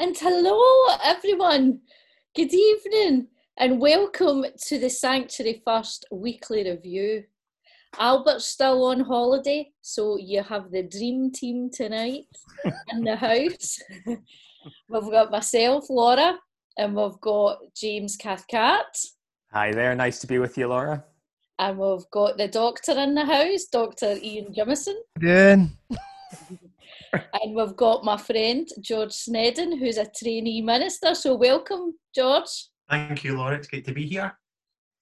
And hello, everyone. Good evening, and welcome to the Sanctuary First weekly review. Albert's still on holiday, so you have the dream team tonight in the house. we've got myself, Laura, and we've got James Cathcart. Hi there, nice to be with you, Laura. And we've got the doctor in the house, Dr. Ian Jimison. Doing. and we've got my friend George Snedden, who's a trainee minister. So welcome, George. Thank you, Laura. It's great to be here.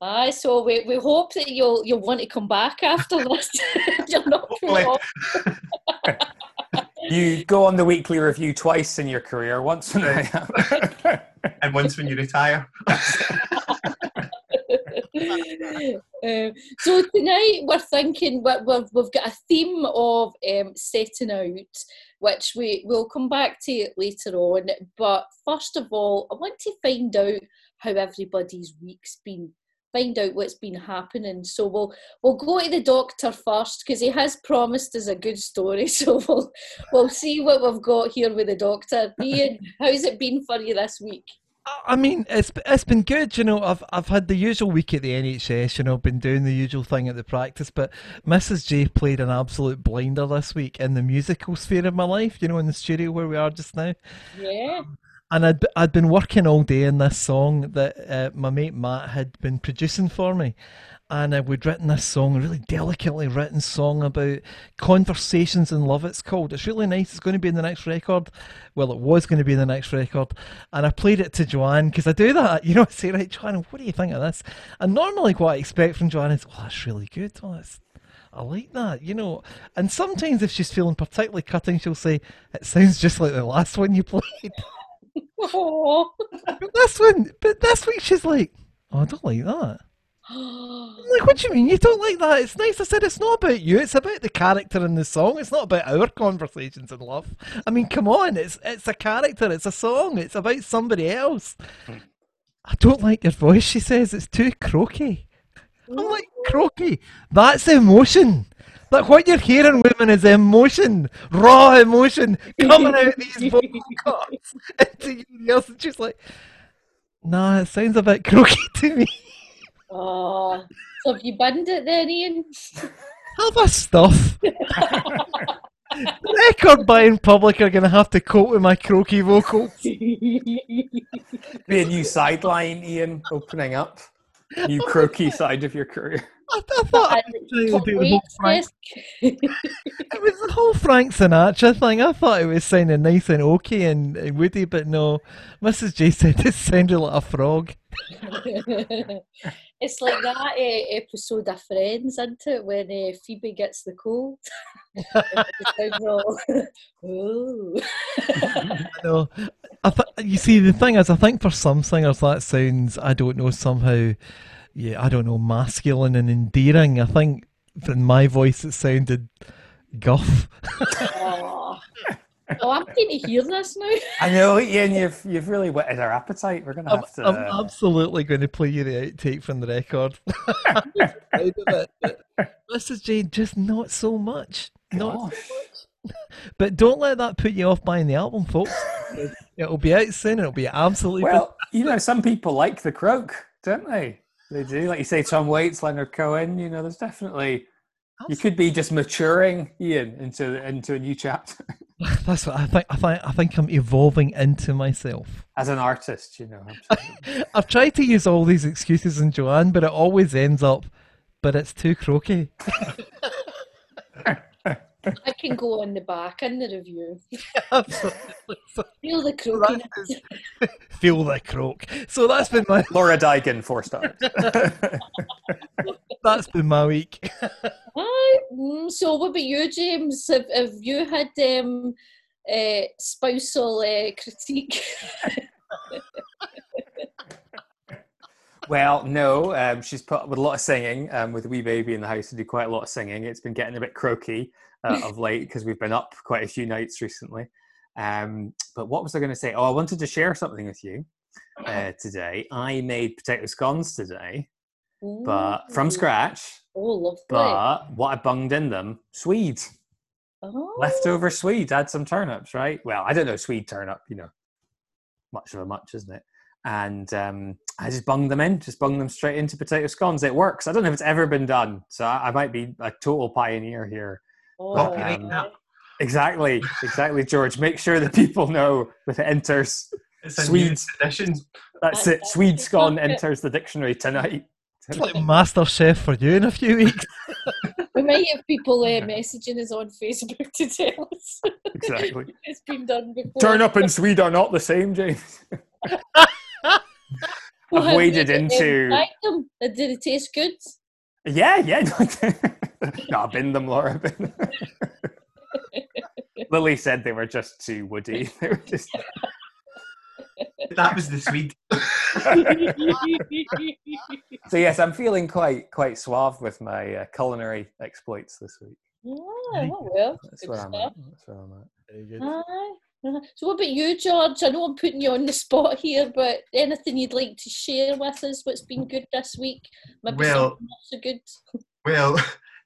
Aye, so we, we hope that you'll you'll want to come back after this. You're not You go on the weekly review twice in your career, once when and once when you retire. um, so tonight we're thinking we've, we've got a theme of um, setting out, which we will come back to later on. But first of all, I want to find out how everybody's week's been. Find out what's been happening. So we'll we'll go to the doctor first because he has promised us a good story. So we'll we'll see what we've got here with the doctor. Ian, how's it been for you this week? I mean, it's it's been good. You know, I've I've had the usual week at the NHS. You know, been doing the usual thing at the practice. But Mrs. J played an absolute blinder this week in the musical sphere of my life. You know, in the studio where we are just now. Yeah. And I'd I'd been working all day in this song that uh, my mate Matt had been producing for me, and uh, we'd written this song, a really delicately written song about conversations in love. It's called. It's really nice. It's going to be in the next record. Well, it was going to be in the next record, and I played it to Joanne because I do that. You know, I say, right, Joanne, what do you think of this? And normally, what I expect from Joanne is, well, that's really good. Oh, that's, I like that, you know. And sometimes, if she's feeling particularly cutting, she'll say, it sounds just like the last one you played. But this one, but this week she's like, oh, I don't like that like, what do you mean you don't like that? It's nice. I said it's not about you. It's about the character in the song. It's not about our conversations in love. I mean, come on. It's it's a character. It's a song. It's about somebody else. I don't like your voice. She says it's too croaky. I'm like croaky. That's emotion. Like what you're hearing, women, is emotion, raw emotion coming out these vocal cords into your ears. And she's like, "Nah, it sounds a bit croaky to me." Oh, so have you binned it then, Ian? Have a stuff. Record buying public are going to have to cope with my croaky vocals. Be a new sideline, Ian, opening up. New croaky side of your career. I, I thought I was trying do the whole Frank. it was the whole Frank Sinatra thing. I thought it was sounding nice and okay and, and woody, but no. Mrs. J said it sounded like a frog. it's like that uh, episode of Friends, isn't it? When uh, Phoebe gets the cold. oh. no, I th- you see, the thing is, I think for some singers that sounds, I don't know, somehow yeah, I don't know, masculine and endearing. I think in my voice it sounded guff. oh. oh, I'm keen to hear this now. I know, Ian, you've you've really whetted our appetite. We're gonna have I'm, to. I'm absolutely going to play you the outtake from the record. Mrs. Jane, just not so much. Gosh. Not so much. But don't let that put you off buying the album, folks. It'll be out soon. It'll be absolutely. Well, you know, some people like the croak, don't they? They do, like you say, Tom Waits, Leonard Cohen. You know, there's definitely you could be just maturing, Ian, into into a new chapter. That's what I think. I think I think I'm evolving into myself as an artist. You know, I've tried to use all these excuses in Joanne, but it always ends up. But it's too croaky. I can go on the back in the review. Feel the croak. Feel the croak. So that's been my Laura Digan, four stars. that's been my week. Hi. Mm, so what about you, James? Have, have you had um, uh, spousal uh, critique? Well, no, um, she's put up with a lot of singing. Um, with a wee baby in the house, to do quite a lot of singing. It's been getting a bit croaky uh, of late because we've been up quite a few nights recently. Um, but what was I going to say? Oh, I wanted to share something with you uh, today. I made potato scones today. but from Ooh. scratch. Oh, lovely. But what I bunged in them, Swede, oh. leftover Swede. Add some turnips, right? Well, I don't know Swede turnip, you know, much of a much, isn't it? And um, I just bunged them in, just bunged them straight into potato scones. It works. I don't know if it's ever been done, so I, I might be a total pioneer here. Oh, um, that. Exactly, exactly, George. Make sure the people know if it enters. It's a new Swedes. tradition. That's That's it. Swede actually scone perfect. enters the dictionary tonight. It's like Master Chef for you in a few weeks. We might have people uh, messaging us on Facebook to tell us Exactly. it's been done before. Turn up in Sweden are not the same, James. I've have waded into- tried them? Did it taste good? Yeah, yeah. no, bin them, Laura. Bin them. Lily said they were just too woody. They were just That was the Swede. so yes, I'm feeling quite quite suave with my uh, culinary exploits this week. oh, oh, well. That's good where I'm stuff. at. That's where I'm at. Very good. Aye. Uh, So what about you, George? I know I'm putting you on the spot here, but anything you'd like to share with us? What's been good this week? Maybe Well- something not so good. Well,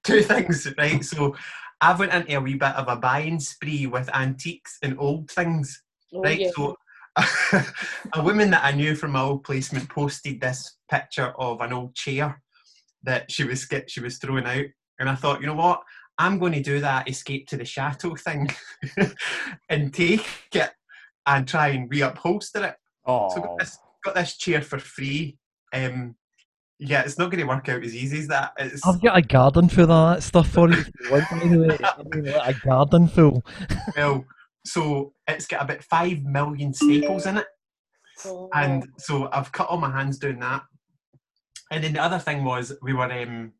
two things, right? So I went into a wee bit of a buying spree with antiques and old things, Oh, right? yeah. So a woman that I knew from my old placement posted this picture of an old chair that she was she was throwing out, and I thought, you know what? I'm going to do that escape to the chateau thing and take it and try and reupholster it. Oh, So got this, got this chair for free. Um, yeah, it's not going to work out as easy as that. It's, I've got a garden full of that stuff for you. if you want, by the way. I mean, like a garden full. well, so it's got about five million staples in it, Oh. and so I've cut all my hands doing that. And then the other thing was we were um,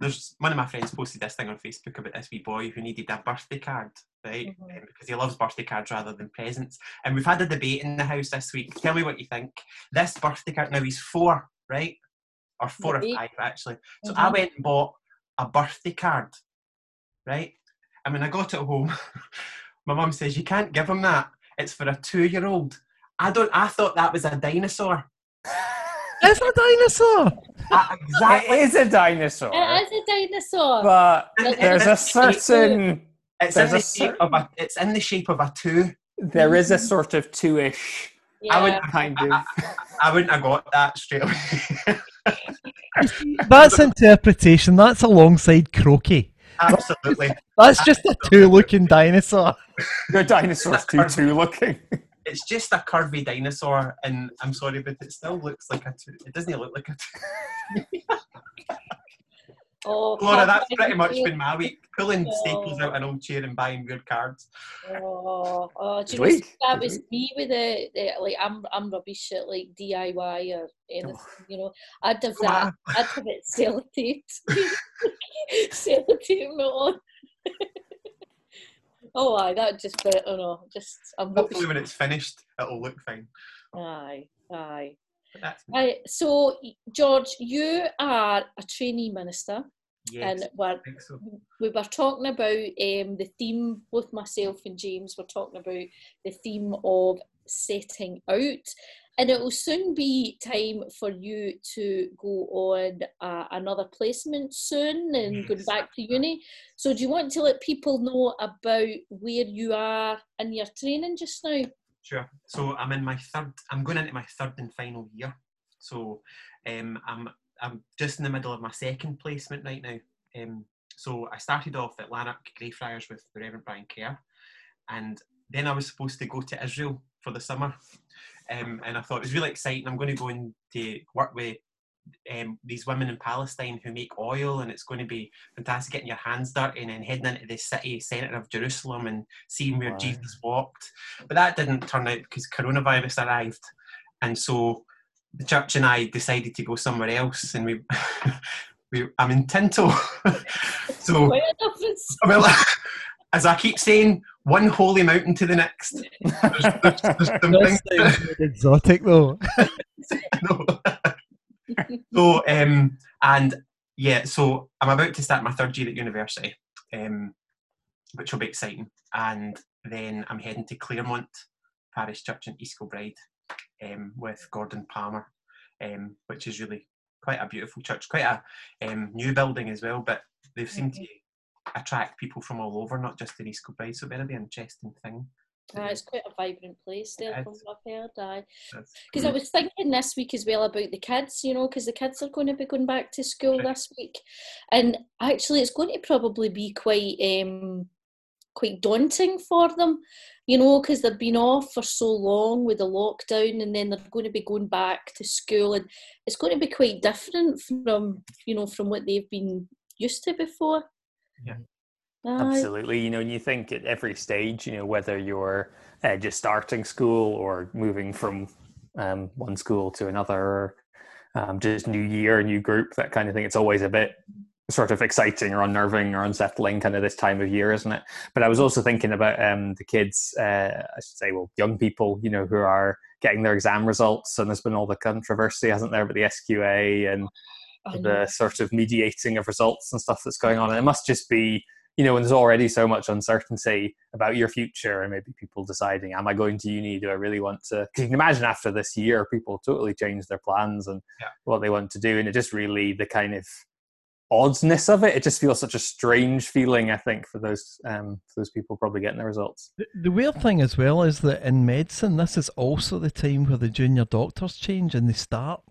there's one of my friends posted this thing on Facebook about this wee boy who needed a birthday card, right? Mhm. Um, because he loves birthday cards rather than presents. And we've had a debate in the house this week. Tell me what you think. This birthday card now he's four, right? Or four Right. or five actually. So I Mhm. went and bought a birthday card, right? And when I got it home, my mum says you can't give him that. It's for a two-year-old. I don't. I thought that was a dinosaur. It's a dinosaur. I- exactly. is a dinosaur, It is a dinosaur. but Like, there's a it's- it's- certain It's there's in a the shape of a. It's in the shape of a two. there is a sort of two-ish I would. yeah. kind of. I, I wouldn't have got that straight away. That's interpretation. That's alongside croaky. Absolutely. That's just a two-looking dinosaur. Your dinosaur's too two looking. It's just a curvy dinosaur, and I'm sorry, but it still looks like a two. It doesn't look like a two. Oh, Laura, that's pretty much been my week. Pulling Oh. staples out an old chair and buying weird cards. Oh, oh, do you Good know, that was me with the, the like I'm I'm rubbish at like DIY or anything, you know. I'd have that. Wow. I'd have it sellotaped, sellotape it on. oh, aye, that just I don't know, just I'm rubbish. Hopefully, when it's finished, it'll look fine. Aye, aye. But Aye. So, George, you are a trainee minister, yes. and we're so. we were talking about um, the theme, both myself and James were talking about the theme of setting out. And it will soon be time for you to go on uh, another placement soon and going Yes. back to uni. So, do you want to let people know about where you are in your training just now? Sure. So I'm in my third. I'm going into my third and final year. So um, I'm I'm just in the middle of my second placement right now. Um, so I started off at Lanark Greyfriars with the Reverend Brian Kerr, and then I was supposed to go to Israel for the summer. Um, and I thought it was really exciting. I'm going to go and to work with um, these women in Palestine who make oil, and it's going to be fantastic getting your hands dirty and then heading into the city centre of Jerusalem and seeing where. Jesus walked. But that didn't turn out because coronavirus arrived, and so the church and I decided to go somewhere else, and we. we I'm in Tinto, so Quite a difference. well, as I keep saying, one holy mountain to the next. There's, there's, there's some things exotic though. no. so um and yeah so i'm about to start my third year at university um which will be exciting and then i'm heading to claremont parish church in east kilbride um with gordon palmer um which is really quite a beautiful church, quite a um, new building as well. But they've seemed to attract people from all over, not just in East Kilbride. So very, very interesting thing. Uh, it's quite a vibrant place there, from what I've heard. Aye. Because I was thinking this week as well about the kids, you know, because the kids are going to be going back to school Right. this week, and actually, it's going to probably be quite um, quite daunting for them, you know, because they've been off for so long with the lockdown, and then they're going to be going back to school, and it's going to be quite different from you know from what they've been used to before. Yeah. Aye. Absolutely. You know, and you think at every stage, you know, whether you're uh, just starting school or moving from um, one school to another, or um, just new year, new group, that kind of thing, it's always a bit sort of exciting or unnerving or unsettling kind of this time of year, isn't it? But I was also thinking about um, the kids, uh, I should say, well, young people, you know, who are getting their exam results, and there's been all the controversy, hasn't there, with the SQA and know. the sort of mediating of results and stuff that's going on. And it must just be, you know, when there's already so much uncertainty about your future and maybe people deciding, am I going to uni? Do I really want to? Because you can imagine after this year, people totally change their plans and Yeah. what they want to do. And it just really, the kind of oddness of it, it just feels such a strange feeling, I think, for those, um, for those people probably getting the results. The, the weird thing as well is that in medicine, this is also the time where the junior doctors change and they start.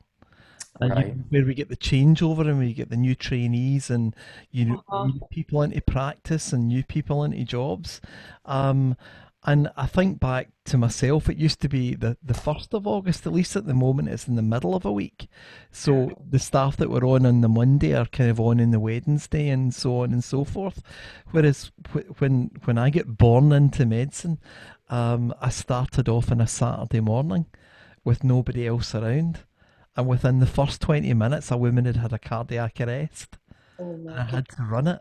And you- where we get the changeover and we get the new trainees and you know Uh-huh. new people into practice and new people into jobs. Um, and I think back to myself, it used to be the, the 1st of August, at least at the moment, it's in the middle of a week. So the staff that were on on the Monday are kind of on in the Wednesday and so on and so forth. Whereas wh- when when I get born into medicine, um, I started off on a Saturday morning with nobody else around. And within the first 20 minutes, a woman had had a cardiac arrest. Oh and I had to run it.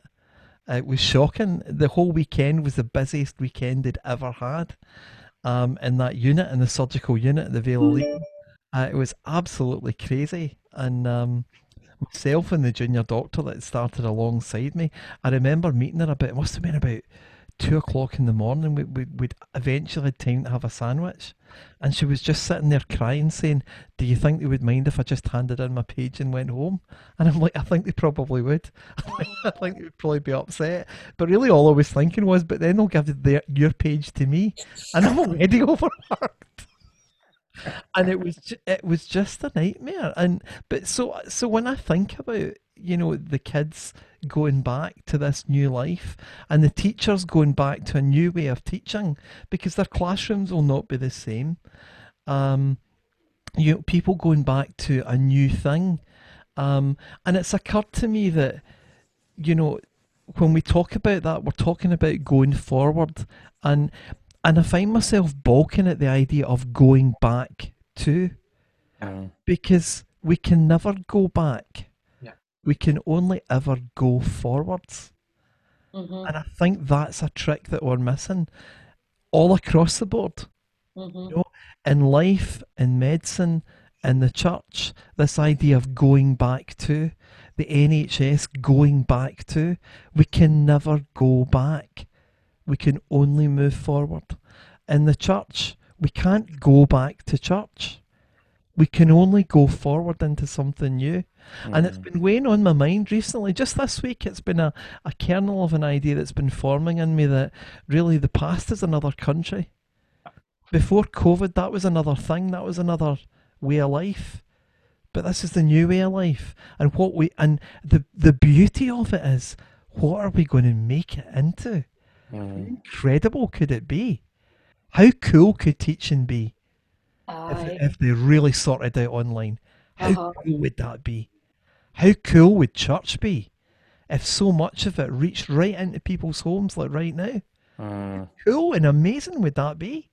It was shocking. The whole weekend was the busiest weekend I'd ever had um, in that unit, in the surgical unit at the Vale Leitrim. Uh, it was absolutely crazy. And um, myself and the junior doctor that started alongside me, I remember meeting her about, it must have been about two o'clock in the morning. We, we, we'd eventually had time to have a sandwich. And she was just sitting there crying, saying, Do you think they would mind if I just handed in my page and went home? And I'm like, I think they probably would. I think they would probably be upset. But really, all I was thinking was, but then they'll give their, your page to me, and I'm already overworked. And it was it was just a nightmare. And but so so when I think about you know the kids going back to this new life and the teachers going back to a new way of teaching because their classrooms will not be the same. Um, you know, people going back to a new thing. Um, and it's occurred to me that, you know, when we talk about that, we're talking about going forward. And and I find myself balking at the idea of going back to Um, because we can never go back. We can only ever go forwards. Mhm, And I think that's a trick that we're missing all across the board mhm. in life, in medicine, in the church, this idea of going back to the NHS, going back to, we can never go back. We can only move forward. In the church, we can't go back to church. We can only go forward into something new. And it's been weighing on my mind recently. Just this week, it's been a, a kernel of an idea that's been forming in me that really the past is another country. Before COVID, that was another thing. That was another way of life. But this is the new way of life. And what we and the the beauty of it is, what are we going to make it into? How mm. incredible could it be? How cool could teaching be if, if they really sorted out online? How Uh-huh. cool would that be? How cool would church be if so much of it reached right into people's homes like right now? Mm. Cool and amazing would that be?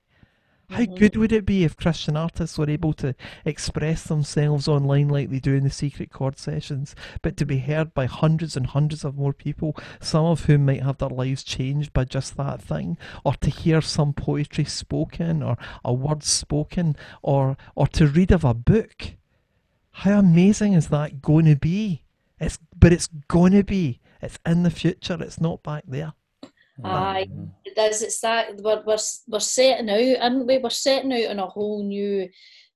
How Mhm. good would it be if Christian artists were able to express themselves online like they do in the secret chord sessions, but to be heard by hundreds and hundreds of more people, some of whom might have their lives changed by just that thing, or to hear some poetry spoken or a word spoken, or or to read of a book? How amazing is that going to be? It's but it's going to be. It's in the future. It's not back there. Aye. Mm. It is. It's that we're, we're we're setting out, aren't we? We're setting out on a whole new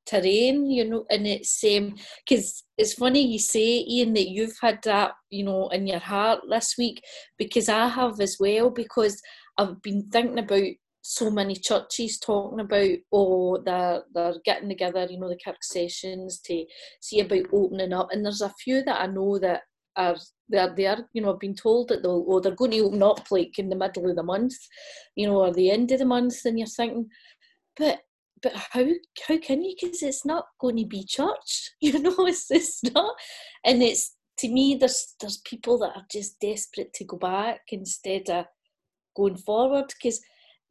terrain, you know, and it's um because it's funny you say, Ian, that you've had that, you know, in your heart this week because I have as well because I've been thinking about so many churches talking about oh they're they're getting together, you know, the kirk sessions to see about opening up and there's a few that I know that are they're there, you know, I've been told that they'll oh they're going to open up like in the middle of the month, you know, or the end of the month, and you're thinking, but but how how can you? Because it's not going to be church, you know. It's it's not, and it's to me. There's there's people that are just desperate to go back instead of going forward because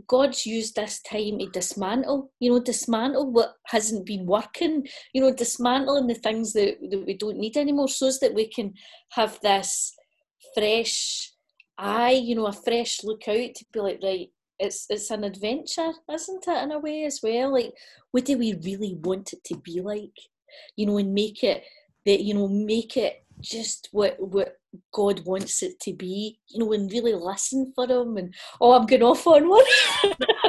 God's used this time to dismantle, you know, dismantle what hasn't been working, you know, dismantling the things that, that we don't need anymore so that we can have this fresh eye, you know, a fresh look out to be like, right, it's it's an adventure, isn't it, in a way as well? Like, what do we really want it to be like? You know, and make it that, you know, make it just what what God wants it to be, you know, and really listen for Him. And oh, I'm going off on one.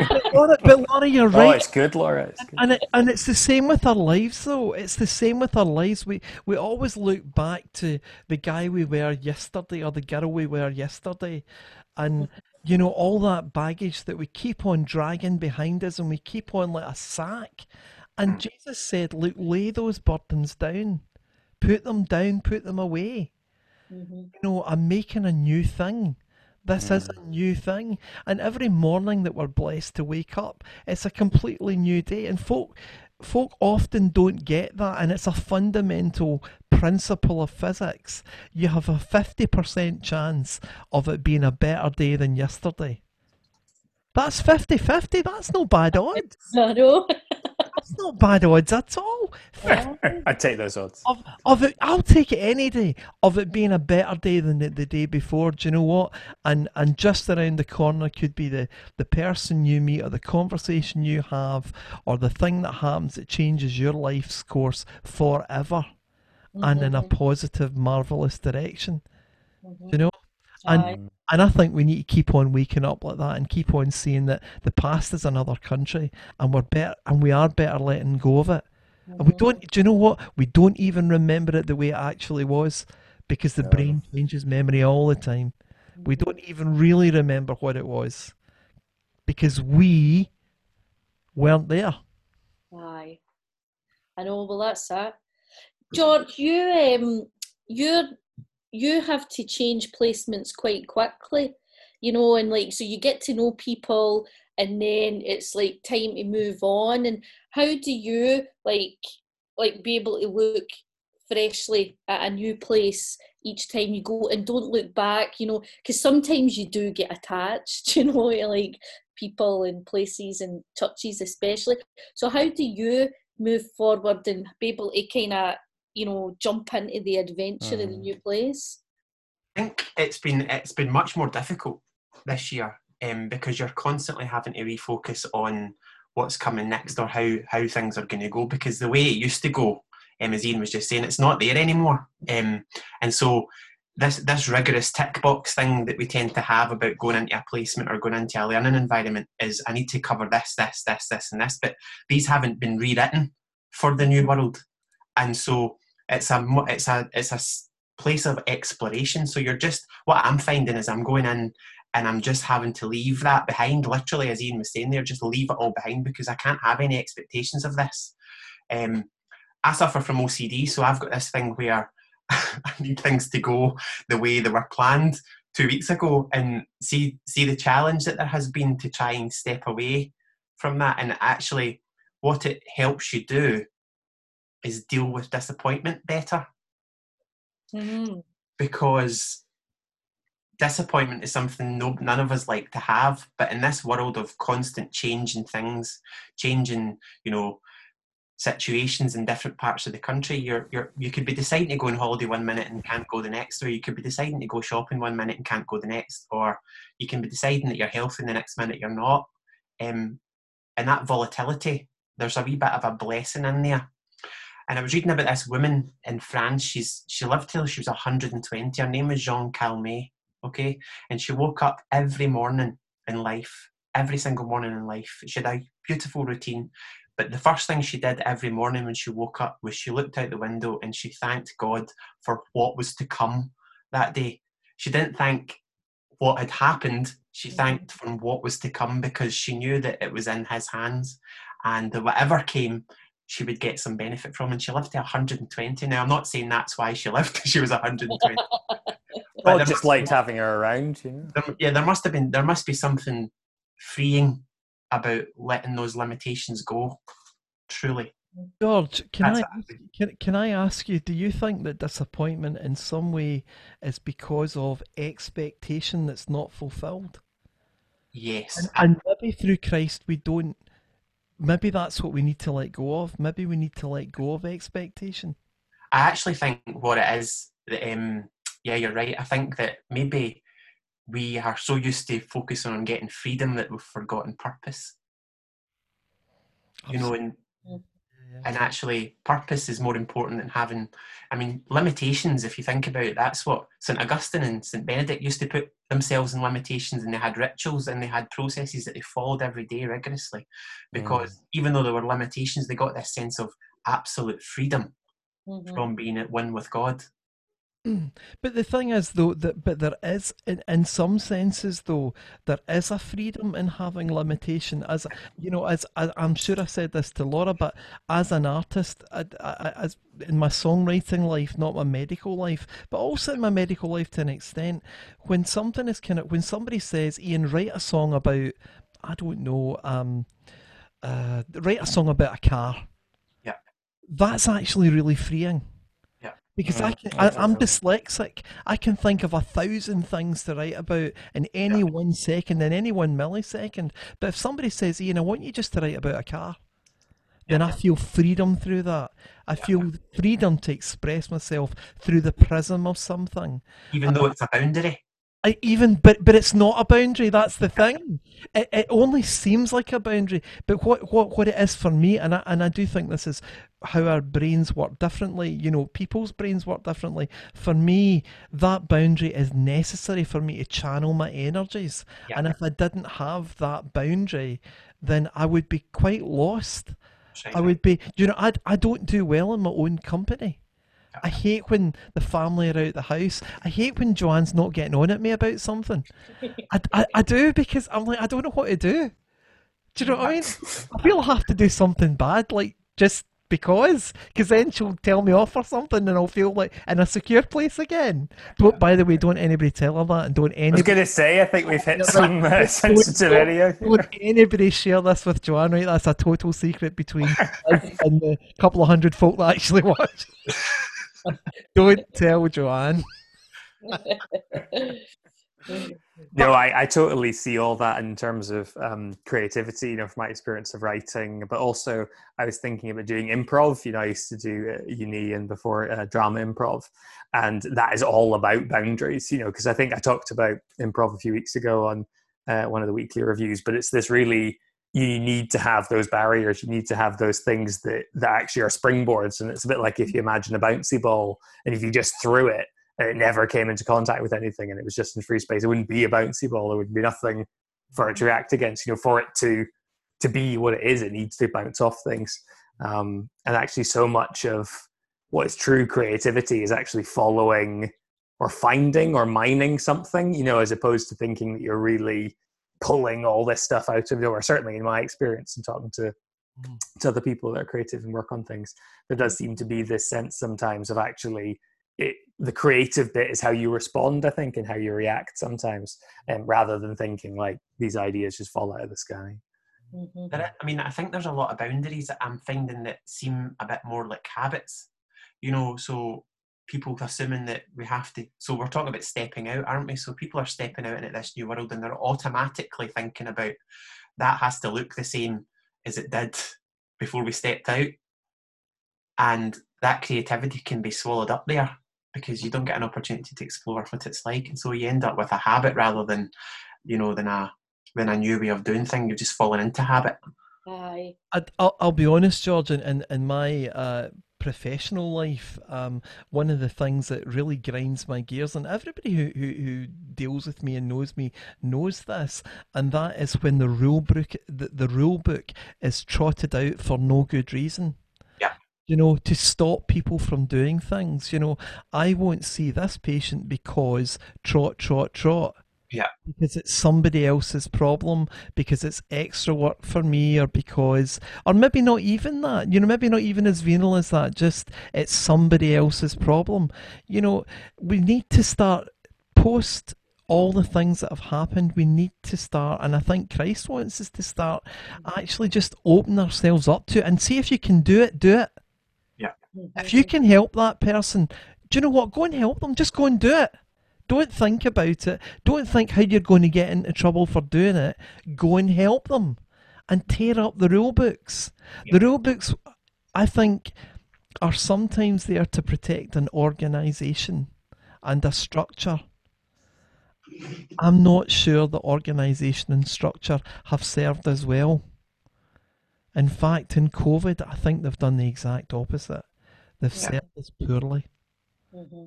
but, Laura, but Laura, you're oh, right. Oh, it's good, Laura. It's good. and it, and it's the same with our lives though it's the same with our lives we we always look back to the guy we were yesterday or the girl we were yesterday and you know all that baggage that we keep on dragging behind us and we keep on like a sack and mm. jesus said look lay those burdens down put them down put them away Mm-hmm. you know, I'm making a new thing. This is a new thing. And every morning that we're blessed to wake up, it's a completely new day. And folk folk often don't get that and it's a fundamental principle of physics. You have a 50% chance of it being a better day than yesterday. That's 50-50. That's no bad odds. I know. That's not bad odds at all. I'd take those odds. Of, of it, I'll take it any day. Of it being a better day than the, the day before. Do you know what? And and just around the corner could be the the person you meet, or the conversation you have, or the thing that happens that changes your life's course forever, and in a mm-hmm. positive, marvelous direction. Do you mm-hmm. know? And and I think we need to keep on waking up like that and keep on seeing that the past is another country, and we're better, and we are better letting go of it. And we don't. Do you know what? We don't even remember it the way it actually was, because the No. brain changes memory all the time. We don't even really remember what it was, because we weren't there. Aye. I know. Well, that's it. George, you um, you you have to change placements quite quickly, you know, and like so you get to know people, and then it's like time to move on. And how do you like like be able to look freshly at a new place each time you go and don't look back, you know, because sometimes you do get attached, you know, like people and places and churches especially. So how do you move forward and be able to kind of, you know, jump into the adventure of the Mm. new place? I think it's been it's been much more difficult this year um, because you're constantly having to refocus on what's coming next or how how things are going to go because the way it used to go, um, as Ian was just saying, it's not there anymore. Um, and so this this rigorous tick box thing that we tend to have about going into a placement or going into a learning environment is I need to cover this, this, this, this, and this, but these haven't been rewritten for the new world, and so it's a it's a it's a place of exploration. So you're just what I'm finding is I'm going in and I'm just having to leave that behind, literally, as Ian was saying there, just leave it all behind because I can't have any expectations of this. Um, I suffer from OCD, so I've got this thing where I need things to go the way they were planned two weeks ago, and see see the challenge that there has been to try and step away from that, and actually, what it helps you do is deal with disappointment better. Mm-hmm. because disappointment is something no, none of us like to have but in this world of constant change changing things changing you know situations in different parts of the country you're, you're you could be deciding to go on holiday one minute and can't go the next or you could be deciding to go shopping one minute and can't go the next or you can be deciding that you're healthy and the next minute you're not. Um, and that volatility there's a wee bit of a blessing in there and I was reading about this woman in France. She's she lived till she was 120. Her name was Jeanne Calment. Okay, and she woke up every morning in life, every single morning in life. She had a beautiful routine. But the first thing she did every morning when she woke up was she looked out the window and she thanked God for what was to come that day. She didn't thank what had happened, she mm-hmm. thanked from what was to come because she knew that it was in His hands and whatever came, she would get some benefit from. And she lived to 120. Now, I'm not saying that's why she lived because she was 120. but I just liked having her around, you know. There, yeah, there must have been, there must be something freeing about letting those limitations go. Truly. George, can That's I can, can I ask you? Do you think that disappointment in some way is because of expectation that's not fulfilled? Yes. And, and maybe through Christ we don't. Maybe that's what we need to let go of. Maybe we need to let go of expectation. I actually think what it is, that, um, yeah, you're right. I think that maybe we are so used to focusing on getting freedom that we've forgotten purpose. You know, and and actually purpose is more important than having i mean limitations if you think about it that's what st augustine and st benedict used to put themselves in limitations and they had rituals and they had processes that they followed every day rigorously because mm. even though there were limitations they got this sense of absolute freedom mm-hmm. from being at one with god But the thing is, though, that but there is, in, in some senses, though, there is a freedom in having limitation. As you know, as I, am sure I said this to Laura, but as an artist, I, I, as in my songwriting life, not my medical life, but also in my medical life to an extent, when something is kind of when somebody says, "Ian, write a song about," I don't know, um, uh, write a song about a car. Yeah, that's actually really freeing because mm-hmm. I can, I, am dyslexic. I can think of a thousand things to write about in any yeah. one second, in any one millisecond. But if somebody says, Ian, I want you just to write about a car, then I feel freedom through that. I feel freedom to express myself through the prism of something. Even though it's a boundary. I even but but it's not a boundary that's the thing. It, it only seems like a boundary. But what what what it is for me and I, and I do think this is how our brains work differently you know people's brains work differently. For me that boundary is necessary for me to channel my energies. Yeah. and if I didn't have that boundary then I would be quite lost. I would be you know I I don't do well in my own company I hate when the family are out the house. I hate when Joanne's not getting on at me about something. I, I, I do because I'm like, I don't know what to do. Do you know what I mean? I feel I have to do something bad, like just because, because then she'll tell me off or something, and I'll feel like in a secure place again. But by the way, don't anybody tell her that, and don't anybody. I was going to say, I think we've hit some uh, sensitive area. Don't anybody share this with Joanne, right? That's a total secret between us and the couple of hundred folk that actually watch. Don't tell Joanne. no, I, I totally see all that in terms of um, creativity, you know, from my experience of writing, but also I was thinking about doing improv. You know, I used to do uh, uni and before uh, drama improv, and that is all about boundaries, you know, because I think I talked about improv a few weeks ago on uh, one of the weekly reviews, but it's this really you need to have those barriers you need to have those things that that actually are springboards. And it's a bit like if you imagine a bouncy ball and if you just threw it and it never came into contact with anything and it was just in free space. It wouldn't be a bouncy ball. There would be nothing for it to react against you know for it to to be what it is. It needs to bounce off things. Um, and actually so much of what is true creativity is actually following or finding or mining something you know as opposed to thinking that you're really pulling all this stuff out of nowhere. Certainly, in my experience and talking to mm. to other people that are creative and work on things, there does seem to be this sense sometimes of actually it, the creative bit is how you respond, I think, and how you react sometimes, um, rather than thinking like these ideas just fall out of the sky. Mm-hmm. I mean, I think there's a lot of boundaries that I'm finding that seem a bit more like habits. You know, so people assuming that we have to so we're talking about stepping out aren't we? So people are stepping out into this new world and they're automatically thinking about that has to look the same as it did before we stepped out. And that creativity can be swallowed up there because you don't get an opportunity to explore what it's like. And so you end up with a habit rather than you know than a than a new way of doing things you've just fallen into habit. Aye. I'll, I'll be honest, George, in, in, in my uh, professional life, um, one of the things that really grinds my gears, and everybody who, who, who deals with me and knows me knows this, and that is when the rule book the, the rule book is trotted out for no good reason Yeah. you know, to stop people from doing things. You know, I won't see this patient because trot, trot, trot. Yeah. Because it's somebody else's problem, because it's extra work for me, or because, or maybe not even that, you know, maybe not even as venal as that, just it's somebody else's problem. You know, we need to start post all the things that have happened, we need to start, and I think Christ wants us to start actually just open ourselves up to it and see if you can do it, do it. Yeah. If you can help that person, do you know what? Go and help them. Just go and do it. Don't think about it. Don't think how you're going to get into trouble for doing it. Go and help them and tear up the rule books. Yeah. The rule books, I think, are sometimes there to protect an organisation and a structure. I'm not sure the organisation and structure have served as well. In fact, in COVID, I think they've done the exact opposite. They've yeah. served us poorly. Mm-hmm.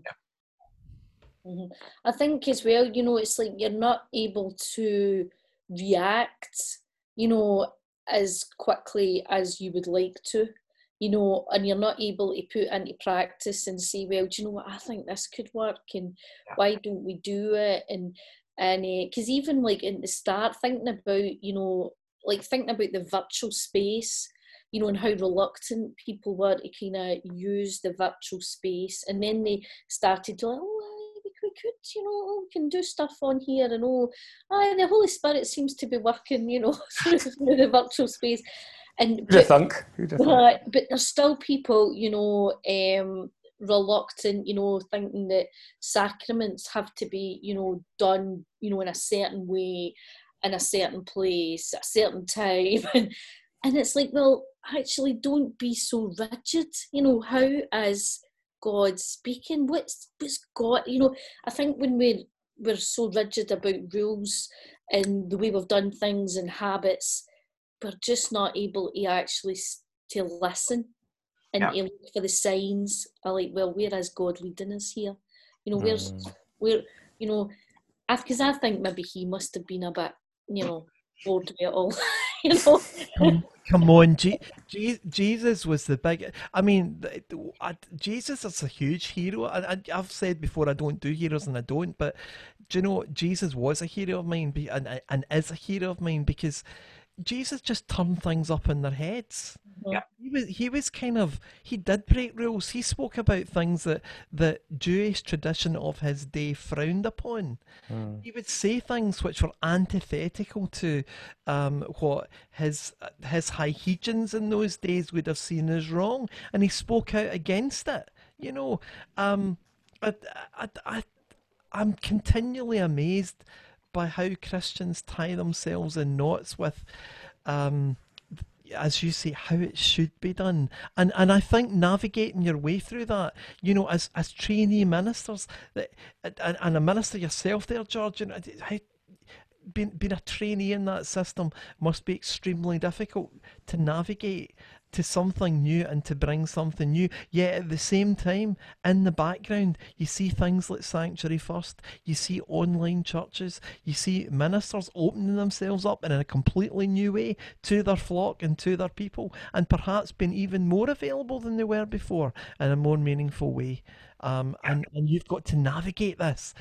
Mm-hmm. I think as well, you know, it's like you're not able to react, you know, as quickly as you would like to, you know, and you're not able to put into practice and say, well, do you know what? I think this could work, and why don't we do it? And and because uh, even like in the start, thinking about, you know, like thinking about the virtual space you know, and how reluctant people were to kind of use the virtual space. And then they started to, like, oh, we could, you know, we can do stuff on here, and oh, ah, the Holy Spirit seems to be working, you know, through, through the virtual space. And but, think? Uh, but there's still people, you know, um, reluctant, you know, thinking that sacraments have to be, you know, done, you know, in a certain way, in a certain place, a certain time, and and it's like, well, actually don't be so rigid you know how is god speaking what's what's god you know i think when we're we're so rigid about rules and the way we've done things and habits we're just not able to actually to listen and yeah. to look for the signs I like well where is god leading us here you know where's mm. where you know because I, I think maybe he must have been a bit you know bored with it all know Come on, Jesus was the big. I mean, I, Jesus is a huge hero. I, have said before I don't do heroes, and I don't. But do you know, Jesus was a hero of mine, and and is a hero of mine because Jesus just turned things up in their heads. Yeah. He was he was kind of he did break rules. He spoke about things that the Jewish tradition of his day frowned upon. Mm. He would say things which were antithetical to um, what his his Hiegeans in those days would have seen as wrong, and he spoke out against it. You know, um, I, I, I, I'm continually amazed by how Christians tie themselves in knots with, um, as you say, how it should be done. And and I think navigating your way through that, you know, as as trainee ministers, and, and a minister yourself there, George, you know, being, being a trainee in that system must be extremely difficult to navigate to something new and to bring something new. Yet at the same time, in the background, you see things like Sanctuary First, you see online churches, you see ministers opening themselves up in a completely new way to their flock and to their people, and perhaps being even more available than they were before in a more meaningful way. Um, and, and you've got to navigate this.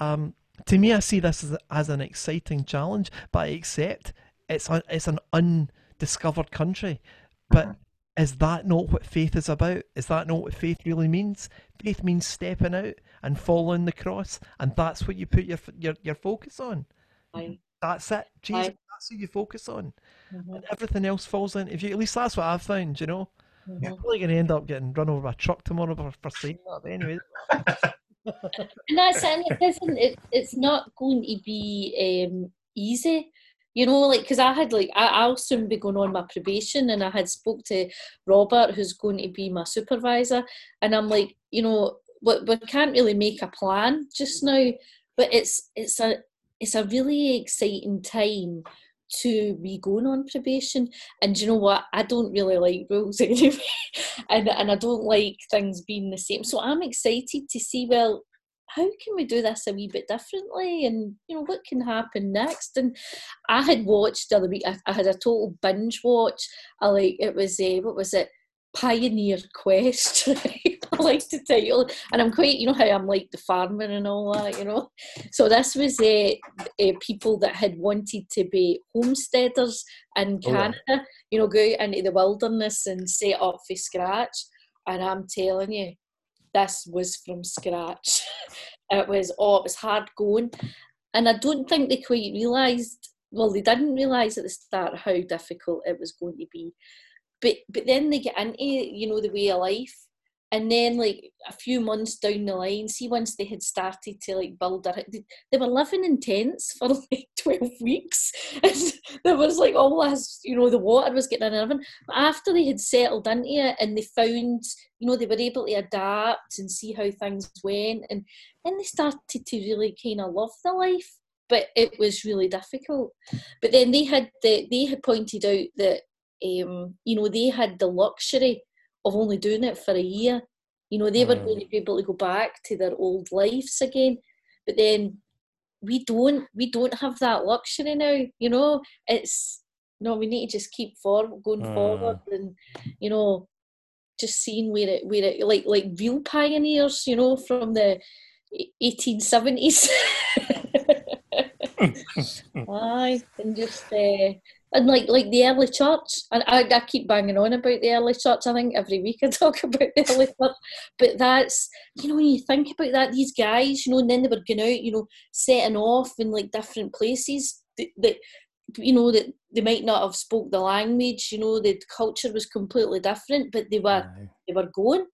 Um, to me, I see this as, as an exciting challenge, but I accept it's, a, it's an undiscovered country but mm-hmm. is that not what faith is about? Is that not what faith really means? Faith means stepping out and following the cross, and that's what you put your your, your focus on. Aye. That's it. Jesus, Aye. that's who you focus on. Mm-hmm. And everything else falls in. If you at least that's what I've found, you know. Mm-hmm. I'm probably gonna end up getting run over by a truck tomorrow for, for saying that, but anyway. and that's and it isn't it, it's not going to be um, easy you know like because i had like I, will soon be going on my probation and i had spoke to robert who's going to be my supervisor and i'm like you know we, we can't really make a plan just now but it's it's a it's a really exciting time to be going on probation. And you know what? I don't really like rules anyway, and and I don't like things being the same. So I'm excited to see well how can we do this a wee bit differently? And you know what can happen next? And i had watched the other week i, I had a total binge watch i like it was a uh, what was it? Pioneer quest right? i like the title and i'm quite you know how i'm like the farmer and all that you know? So this was uh, uh people that had wanted to be homesteaders in oh, canada oh. you know go into the wilderness and set up for scratch. And i'm telling you this was from scratch. It was oh it was hard going. And i don't think they quite realised well they didn't realise at the start how difficult it was going to be. But but then they get into you know the way of life and then like a few months down the line see once they had started to like build their they were living in tents for like 12 weeks. And there was like all this you know the water was getting in and everything. But after they had settled into it and they found you know they were able to adapt and see how things went and then they started to really kind of love the life. But it was really difficult. But then they had the, they had pointed out that um, you know, they had the luxury of only doing it for a year. You know, they mm. were going to be able to go back to their old lives again. But then we don't we don't have that luxury now. You know, it's no, we need to just keep forward going mm. forward and you know, just seeing where it where it like like real pioneers, you know, from the eighteen seventies. Aye, and just uh, and like like the early church and I, I keep banging on about the early church i think every week i talk about the early church but that's you know when you think about that these guys you know and then they were going out you know setting off in like different places that, that you know that they might not have spoke the language you know the culture was completely different but they were they were going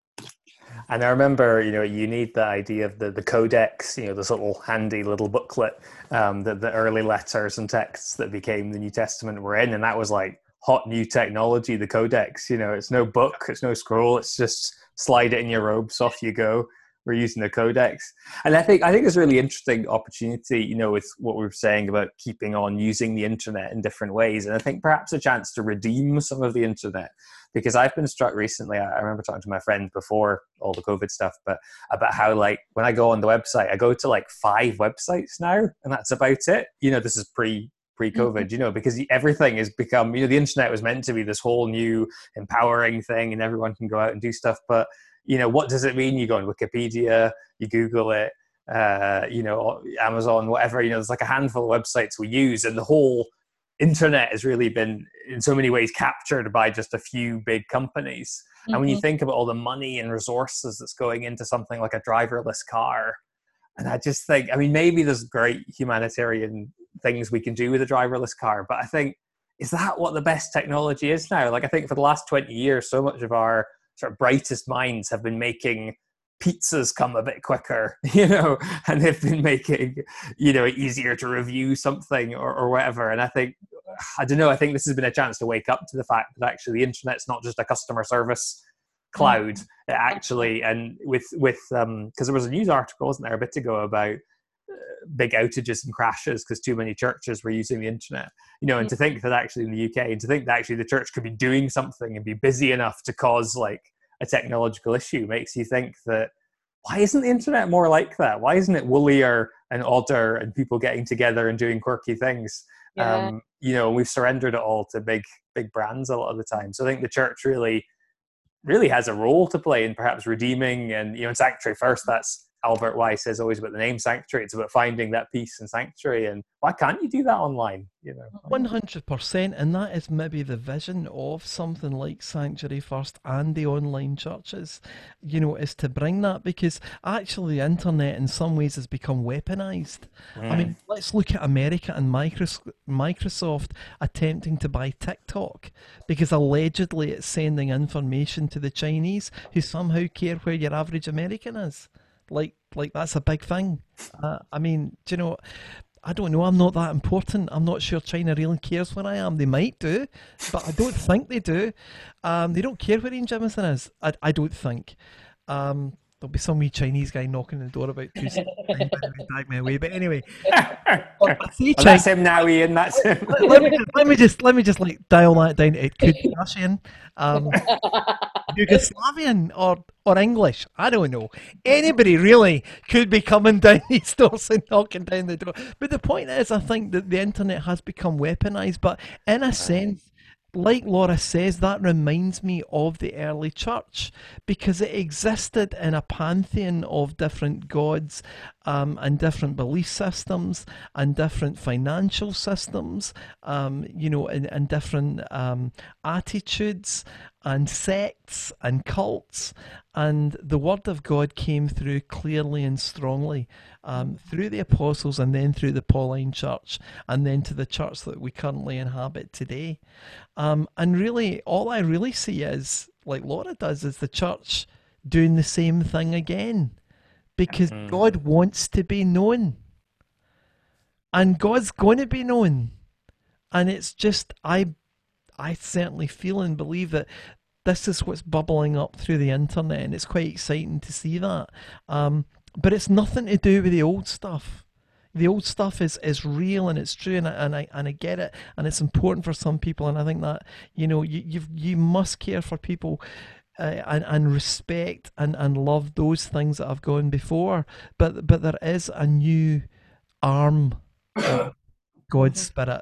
and I remember, you know, you need the idea of the, the codex, you know, this little handy little booklet um, that the early letters and texts that became the New Testament were in. And that was like hot new technology, the codex. You know, it's no book, it's no scroll, it's just slide it in your robes, off you go. We're using the codex. And I think I think it's a really interesting opportunity, you know, with what we are saying about keeping on using the internet in different ways. And I think perhaps a chance to redeem some of the internet because I've been struck recently. I remember talking to my friend before all the COVID stuff, but about how like when I go on the website, I go to like five websites now, and that's about it. You know, this is pre pre-COVID, mm-hmm. you know, because everything has become, you know, the internet was meant to be this whole new empowering thing, and everyone can go out and do stuff. But you know, what does it mean? You go on Wikipedia, you Google it, uh, you know, Amazon, whatever. You know, there's like a handful of websites we use, and the whole internet has really been in so many ways captured by just a few big companies mm-hmm. and when you mm-hmm. think about all the money and resources that's going into something like a driverless car and i just think i mean maybe there's great humanitarian things we can do with a driverless car but i think is that what the best technology is now like i think for the last 20 years so much of our sort of brightest minds have been making pizzas come a bit quicker, you know, and they've been making, you know, easier to review something or, or whatever. And I think, I don't know, I think this has been a chance to wake up to the fact that actually the internet's not just a customer service cloud mm. it actually and with with um because there was a news article wasn't there a bit ago about big outages and crashes because too many churches were using the internet you know and to think that actually in the uk and to think that actually the church could be doing something and be busy enough to cause like a technological issue makes you think that why isn't the internet more like that? Why isn't it woolier and odder and people getting together and doing quirky things? Yeah. Um, you know, we've surrendered it all to big, big brands a lot of the time. So I think the church really, really has a role to play in perhaps redeeming and you know, in sanctuary first. That's Albert Weiss says always about the name sanctuary. It's about finding that peace and sanctuary. And why can't you do that online? You know, one hundred percent. And that is maybe the vision of something like Sanctuary First and the online churches. You know, is to bring that because actually the internet in some ways has become weaponized. Mm. I mean, let's look at America and Microsoft attempting to buy TikTok because allegedly it's sending information to the Chinese who somehow care where your average American is like like that's a big thing. Uh, I mean, do you know? I don't know. I'm not that important. I'm not sure China really cares where I am. They might do, but I don't think they do. Um, they don't care where Ian Jemison is. I, I don't think. Um, There'll be some wee Chinese guy knocking on the door about two seconds way, me away. But anyway, Well, that's him now, Ian. That's him. let, me just, let me just let me just like dial that down. It could be Russian, um, Yugoslavian, or or English. I don't know. Anybody really could be coming down these doors and knocking down the door. But the point is, I think that the internet has become weaponized. But in a sense, like Laura says, that reminds me of the early church because it existed in a pantheon of different gods um, and different belief systems and different financial systems, um, you know, and, and different um, attitudes and sects and cults. And the word of God came through clearly and strongly um, through the apostles and then through the Pauline church and then to the church that we currently inhabit today. Um, and really, all I really see is, like Laura does, is the church doing the same thing again because Mhm. God wants to be known. And God's going to be known. And it's just, I, I certainly feel and believe that this is what's bubbling up through the internet, and it's quite exciting to see that. Um, but it's nothing to do with the old stuff. The old stuff is, is real and it's true, and I, and I and I get it, and it's important for some people, and I think that you know you you you must care for people. Uh, and, and respect and, and love those things that have gone before, but but there is a new arm God's spirit,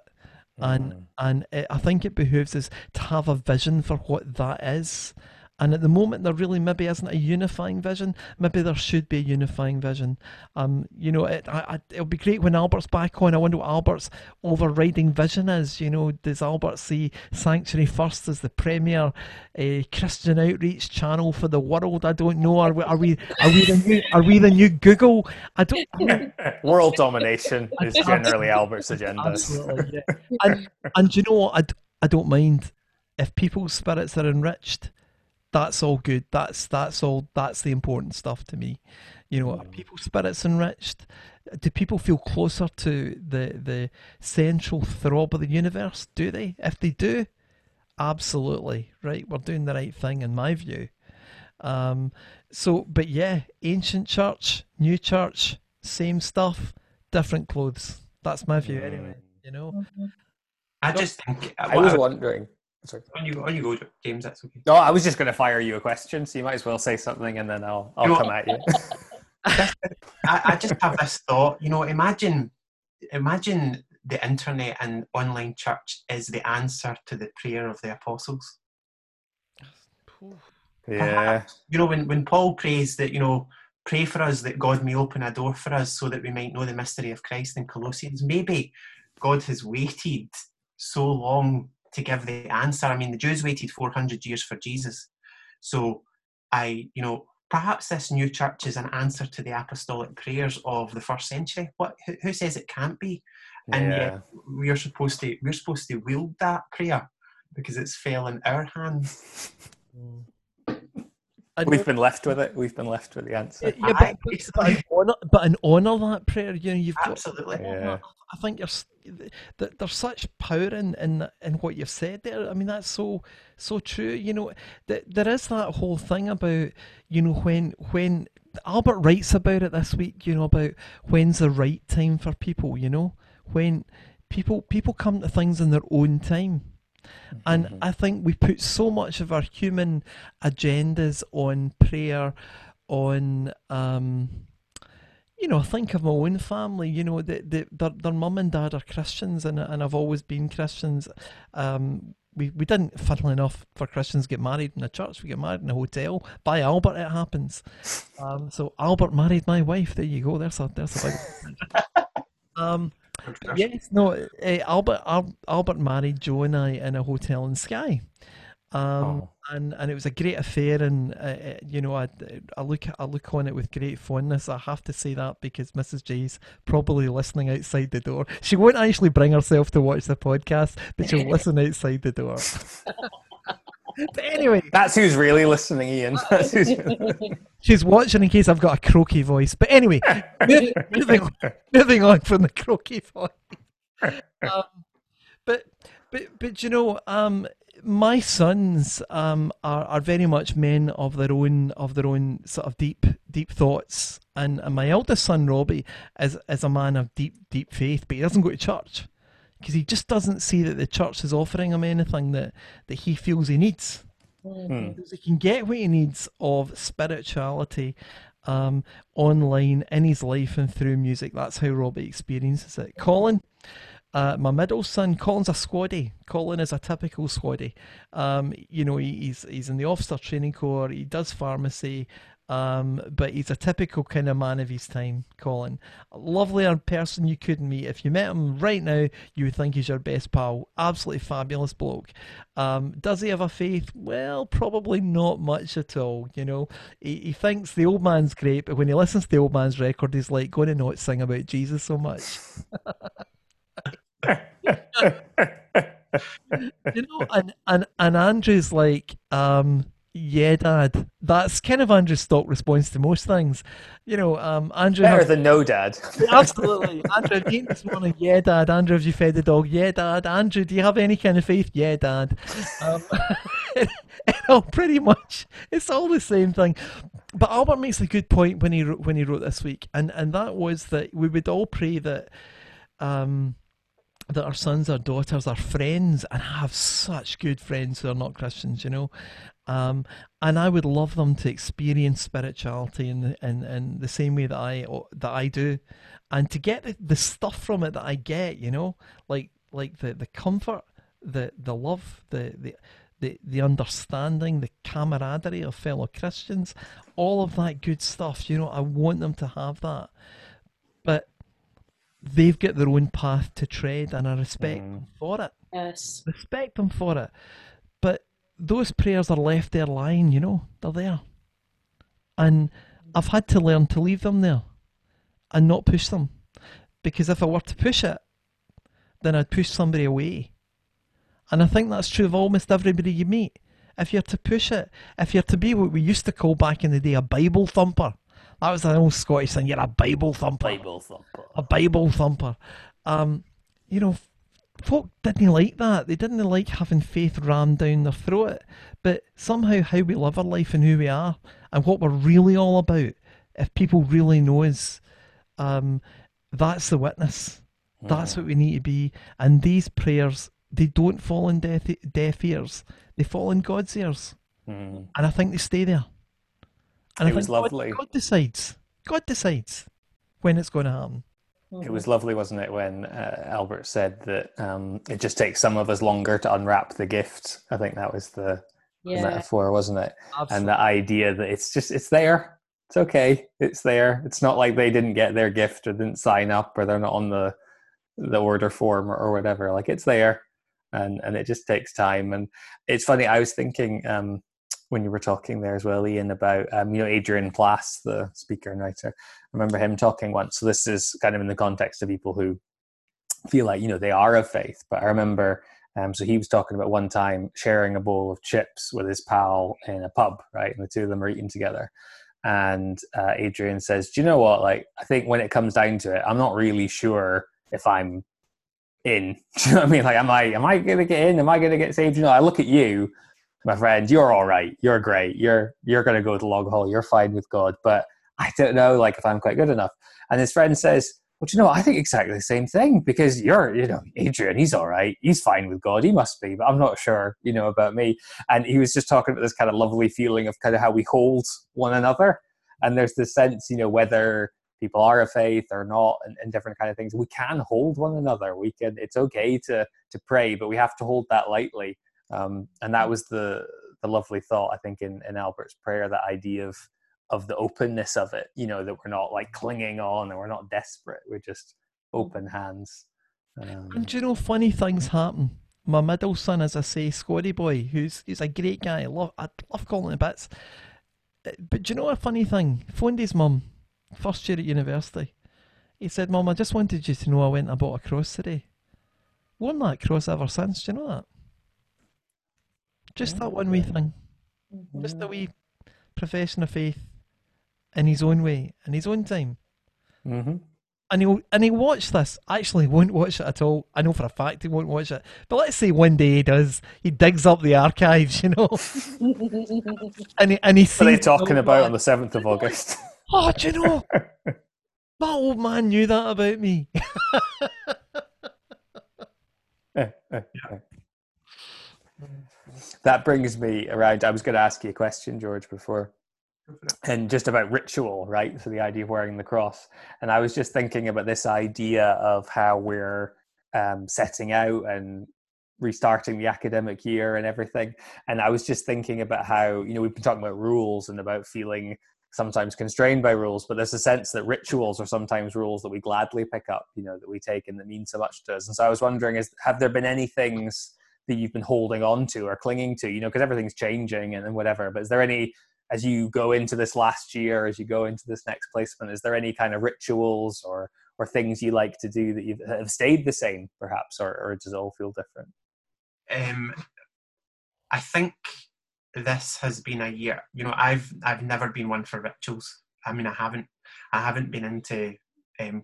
and Mm. and it, I think it behooves us to have a vision for what that is. And at the moment, there really maybe isn't a unifying vision. Maybe there should be a unifying vision. Um, you know, it, I, I, it'll be great when Albert's back on. I wonder what Albert's overriding vision is. You know, does Albert see Sanctuary First as the premier uh, Christian outreach channel for the world? I don't know. Are we are we are we the new are we the new Google? I don't. I don't World domination is generally Albert's agenda. Absolutely, yeah. And and you know what? I, d- I don't mind if people's spirits are enriched. That's all good. That's that's all. That's the important stuff to me. You know, are mm. people's spirits enriched? Do people feel closer to the the central throb of the universe? Do they? If they do, absolutely right. We're doing the right thing in my view. Um, so, but yeah, ancient church, new church, same stuff, different clothes. That's my view, anyway. Mm. You know. Mm-hmm. I just think. Uh, I was wondering. Sorry. On you, on you go, James. That's okay. No, I was just going to fire you a question, so you might as well say something, and then I'll I'll You know- come at you. I, I just have this thought. You know, imagine, imagine the internet and online church is the answer to the prayer of the apostles. yeah. You know, when when Paul prays that you know, pray for us that God may open a door for us so that we might know the mystery of Christ in Colossians. Maybe God has waited so long to give the answer. I mean, the Jews waited 400 years for Jesus. So I, you know, perhaps this new church is an answer to the apostolic prayers of the first century. What who, who says it can't be? And yeah. yet we're supposed to we're supposed to wield that prayer because it's fell in our hands. Mm. I We've been left with it. We've been left with the answer. yeah, Aye, but, but, basically. and honor, but and honor that prayer. You know, you've got Absolutely. Yeah. I think you're, s- there's such power in, in in what you've said there. I mean, that's so so true. You know, th- there is that whole thing about you know when when Albert writes about it this week. You know about when's the right time for people. You know when people people come to things in their own time. And Mhm. I think we put so much of our human agendas on prayer, on um, you know, think of my own family. You know, the, the, their their mum and dad are Christians, and and I've always been Christians. Um, we we didn't, funnily enough, for Christians get married in a church. We get married in a hotel. By Albert, it happens. Um, so Albert married my wife. There you go. There's a there's a big. um, Yes, no. Uh, Albert Al- Albert married Joe and I in a hotel in Skye, um, Oh. and and it was a great affair. And uh, uh, you know, I, I look I look on it with great fondness. I have to say that because Mrs. J's probably listening outside the door. She won't actually bring herself to watch the podcast, but she'll listen outside the door. but anyway, That's who's really listening, Ian. That's who's she's watching in case I've got a croaky voice. But anyway, moving, moving on, moving on from the croaky voice. Um, but but but you know, um, my sons um, are are very much men of their own of their own sort of deep deep thoughts, and, and my eldest son Robbie is is a man of deep deep faith, but he doesn't go to church because he just doesn't see that the church is offering him anything that that he feels he needs. Because he can get what he needs of spirituality um, online in his life and through music. That's how Robbie experiences it. Colin, uh, my middle son, Colin's a squaddy. Colin is a typical squaddy. Um, you know, he, he's he's in the officer training corps. He does pharmacy. Um, but he's a typical kind of man of his time, Colin. A lovelier person you couldn't meet. If you met him right now, you would think he's your best pal. Absolutely fabulous bloke. Um, does he have a faith? Well, probably not much at all. You know, he, he thinks the old man's great, but when he listens to the old man's record, he's like, going to not sing about Jesus so much. you know, and and and Andrew's like, um, yeah, Dad. That's kind of Andrew's stock response to most things. You know, um, Andrew Better has- than no dad. absolutely. Andrew, have you eaten this morning? Yeah, Dad. Andrew, have you fed the dog? Yeah, Dad. Andrew, do you have any kind of faith? Yeah, Dad. Um, you know, pretty much, it's all the same thing. But Albert makes a good point when he wrote, when he wrote this week, and and that was that we would all pray that. Um, that our sons, our daughters, our friends, and I have such good friends who are not Christians, you know. Um, and I would love them to experience spirituality in the, in, in the same way that I that I do, and to get the, the stuff from it that I get, you know, like like the, the comfort, the the love, the the the, the understanding, the camaraderie of fellow Christians, all of that good stuff. You know, I want them to have that, but they've got their own path to tread, and I respect them for it Yes. respect them for it. Those prayers are left there lying, you know, they're there. And I've had to learn to leave them there and not push them. Because if I were to push it, then I'd push somebody away. And I think that's true of almost everybody you meet. If you're to push it, if you're to be what we used to call back in the day a Bible thumper, that was an old Scottish thing, you're a Bible thumper Bible thumper. a Bible thumper. Um, you know, folk didn't like that. They didn't like having faith rammed down their throat. But somehow, how we live our life and who we are and what we're really all about, if people really know us, um, that's the witness. That's what we need to be. And these prayers, they don't fall in deaf, deaf ears. They fall in God's ears. Mm. And I think they stay there. And It I was think God- lovely. God decides. God decides when it's going to happen. It was lovely, wasn't it, when uh, Albert said that um, it just takes some of us longer to unwrap the gift. I think that was the, the metaphor, wasn't it? Absolutely. And the idea that it's just it's there. It's okay. It's there. It's not like they didn't get their gift or didn't sign up or they're not on the the order form or, or whatever. Like it's there, and and it just takes time. And it's funny. I was thinking um, when you were talking there as well, Ian, about um, you know Adrian Plass, the speaker and writer. I remember him talking once. So this is kind of in the context of people who feel like you know they are of faith. But I remember. Um, so he was talking about one time sharing a bowl of chips with his pal in a pub, right? And the two of them are eating together. And uh, Adrian says, "Do you know what? Like, I think when it comes down to it, I'm not really sure if I'm in. Do you know what I mean? Like, am I am I gonna get in? Am I gonna get saved? You know, I look at you, my friend. You're all right. You're great. You're you're gonna go to the log hole. You're fine with God. But I don't know, like, if I'm quite good enough." And his friend says, well, you know, I think exactly the same thing because you're, you know, Adrian, he's all right. He's fine with God. He must be, but I'm not sure, you know, about me. And he was just talking about this kind of lovely feeling of kind of how we hold one another. And there's this sense, you know, whether people are of faith or not and, and different kind of things, we can hold one another. We can, it's okay to, to pray, but we have to hold that lightly. Um, and that was the, the lovely thought, I think, in, in Albert's prayer, that idea of, of the openness of it you know that we're not like clinging on and we're not desperate we're just open hands um, And do you know, funny things happen. My middle son, as I say, Squaddy boy, who's he's a great guy. I love, I love calling him bits. Uh, But do you know a funny thing? Phoned his mum, first year at university. He said, "Mum, I just wanted you to know I went and bought a cross today. Worn that cross ever since. Do you know that? Just that one wee thing. Just a wee profession of faith, in his own way, in his own time. hmm and he'll and he watch this. Actually, he won't watch it at all. I know for a fact he won't watch it. But let's say one day he does. He digs up the archives, you know, and he and he sees. What are they talking about on the seventh of August? Oh, do you know? that old man knew that about me. that brings me around. I was going to ask you a question, George, before, and just about ritual, right? So the idea of wearing the cross, and I was just thinking about this idea of how we're um, setting out and restarting the academic year and everything. And I was just thinking about how you know we've been talking about rules and about feeling sometimes constrained by rules, but there's a sense that rituals are sometimes rules that we gladly pick up, you know, that we take and that mean so much to us. And so I was wondering, is have there been any things that you've been holding on to or clinging to, you know, because everything's changing and, and whatever, but is there any, as you go into this last year, as you go into this next placement, is there any kind of rituals or, or things you like to do that you've, have stayed the same perhaps, or, or does it all feel different? Um, I think this has been a year. You know, I've I've never been one for rituals. I mean, I haven't I haven't been into um,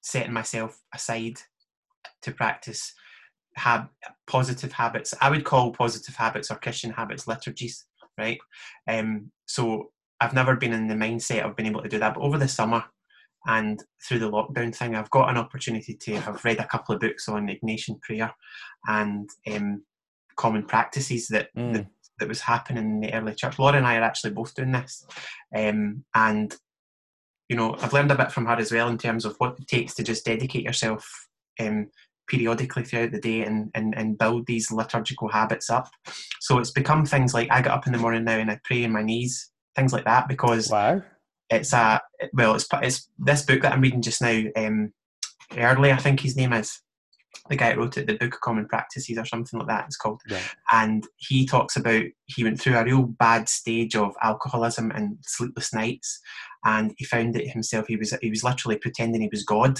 setting myself aside to practice have positive habits. I would call positive habits or Christian habits liturgies, right? Um, so I've never been in the mindset of being able to do that. But over the summer and through the lockdown thing, I've got an opportunity to have read a couple of books on Ignatian prayer and um, common practices that, mm. that that was happening in the early church. Laura and I are actually both doing this, um, and you know I've learned a bit from her as well in terms of what it takes to just dedicate yourself um, periodically throughout the day and, and and build these liturgical habits up. So it's become things like I get up in the morning now and I pray in my knees, things like that, because wow. it's a well, it's it's this book that I'm reading just now. Um, early, I think his name is the guy who wrote it, the Book of Common Practices or something like that, it's called. Yeah. And he talks about he went through a real bad stage of alcoholism and sleepless nights, and he found it himself. He was he was literally pretending he was God,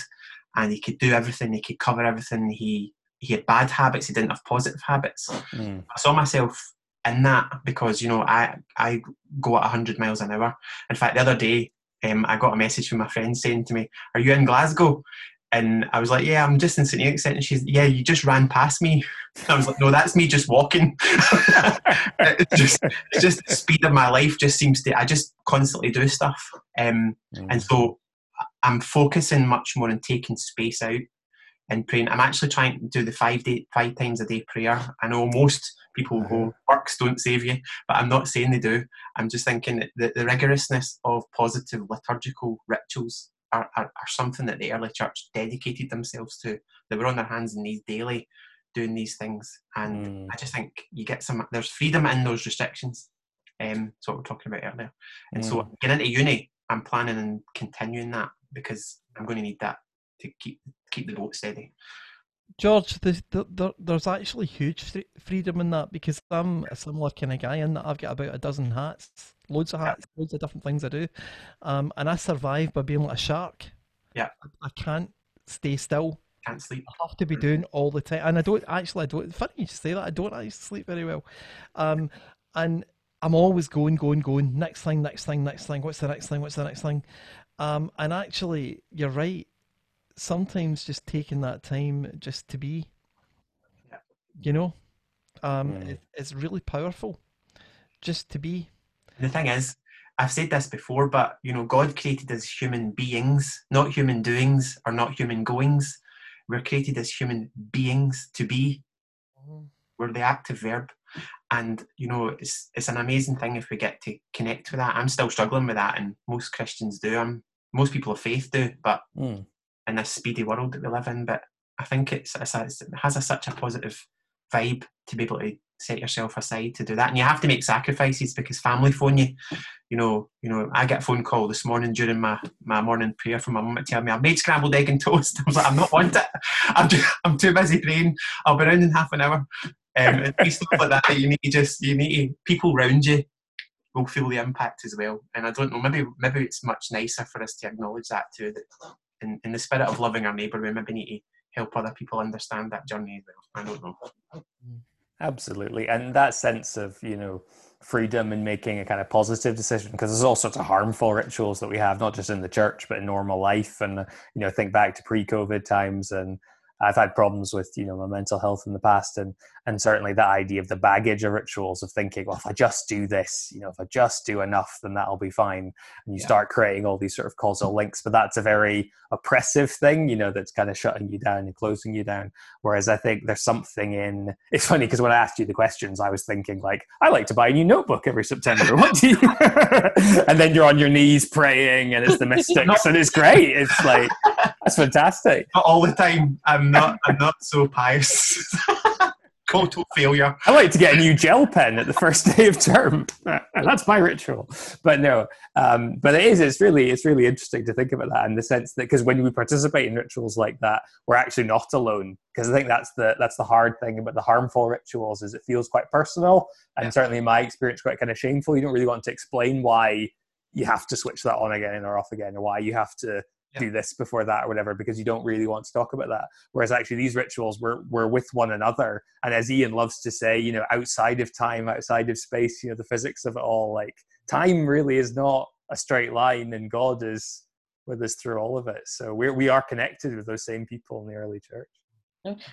and he could do everything, he could cover everything. He he had bad habits, he didn't have positive habits. Mm. I saw myself in that because you know I I go at hundred miles an hour. In fact, the other day um, I got a message from my friend saying to me, "Are you in Glasgow?" And I was like, yeah, I'm just in St. Enoch And she's, yeah, you just ran past me. I was like, no, that's me just walking. it's just, it's just the speed of my life just seems to, I just constantly do stuff. Um, mm. And so I'm focusing much more on taking space out and praying. I'm actually trying to do the five day, five times a day prayer. I know most people go, uh-huh. works don't save you, but I'm not saying they do. I'm just thinking that the rigorousness of positive liturgical rituals are, are, are something that the early church dedicated themselves to. They were on their hands and knees daily doing these things. And mm. I just think you get some, there's freedom in those restrictions. Um, that's what we are talking about earlier. And mm. so getting into uni, I'm planning on continuing that because I'm going to need that to keep keep the boat steady. George, there's, there, there's actually huge freedom in that because I'm a similar kind of guy in that I've got about a dozen hats loads of hats, loads of different things I do, um, and I survive by being like a shark. Yeah, I, I can't stay still. Can't sleep. I have to be doing all the time, and I don't actually. I don't. Funny you say that. I don't actually sleep very well, um, and I'm always going, going, going. Next thing, next thing, next thing. What's the next thing? What's the next thing? Um, and actually, you're right. Sometimes just taking that time just to be, yeah. you know, um, mm. it, it's really powerful. Just to be the thing is, I've said this before, but you know, God created us human beings, not human doings or not human goings. We're created as human beings to be. Mm-hmm. We're the active verb. And you know, it's it's an amazing thing if we get to connect with that. I'm still struggling with that, and most Christians do. I'm most people of faith do, but mm. In this speedy world that we live in. But I think it's, it's, it has a, such a positive vibe to be able to set yourself aside to do that. And you have to make sacrifices because family phone you. You know you know i get a phone call this morning during my my morning prayer from my mum to tell me i've made scrambled egg and toast. I was like i'm not want it. I'm, too, I'm too busy praying. I'll be around in half an hour. Um, and stuff like that you need to just you need to, people around you will feel the impact as well. And i don't know maybe maybe it's much nicer for us to acknowledge that too that in, in the spirit of loving our neighbour we maybe need to help other people understand that journey as well. I don't know. Absolutely. And that sense of, you know, freedom and making a kind of positive decision because there's all sorts of harmful rituals that we have not just in the church but in normal life. And you know think back to pre-covid times and I've had problems with you know my mental health in the past, and and certainly that idea of the baggage of rituals of thinking, well, if I just do this, you know, if I just do enough, then that'll be fine, and you yeah. start creating all these sort of causal links. But that's a very oppressive thing, you know, that's kind of shutting you down and closing you down. Whereas I think there's something in. It's funny because when I asked you the questions, I was thinking like, I like to buy a new notebook every September. What do you? and then you're on your knees praying, and it's the mystics, and it's great. It's like that's fantastic. Not all the time. I'm not. I'm not so pious. Total failure. I like to get a new gel pen at the first day of term. That's my ritual. But no, um, but it is. It's really. It's really interesting to think about that in the sense that because when we participate in rituals like that, we're actually not alone. Because I think that's the that's the hard thing about the harmful rituals is it feels quite personal and yeah. certainly in my experience quite kind of shameful. You don't really want to explain why you have to switch that on again or off again, or why you have to yeah. do this before that or whatever because you don't really want to talk about that. Whereas actually these rituals were were with one another. And as ian loves to say you know outside of time outside of space you know the physics of it all like time really is not a straight line and god is with us through all of it. So we we are connected with those same people in the early church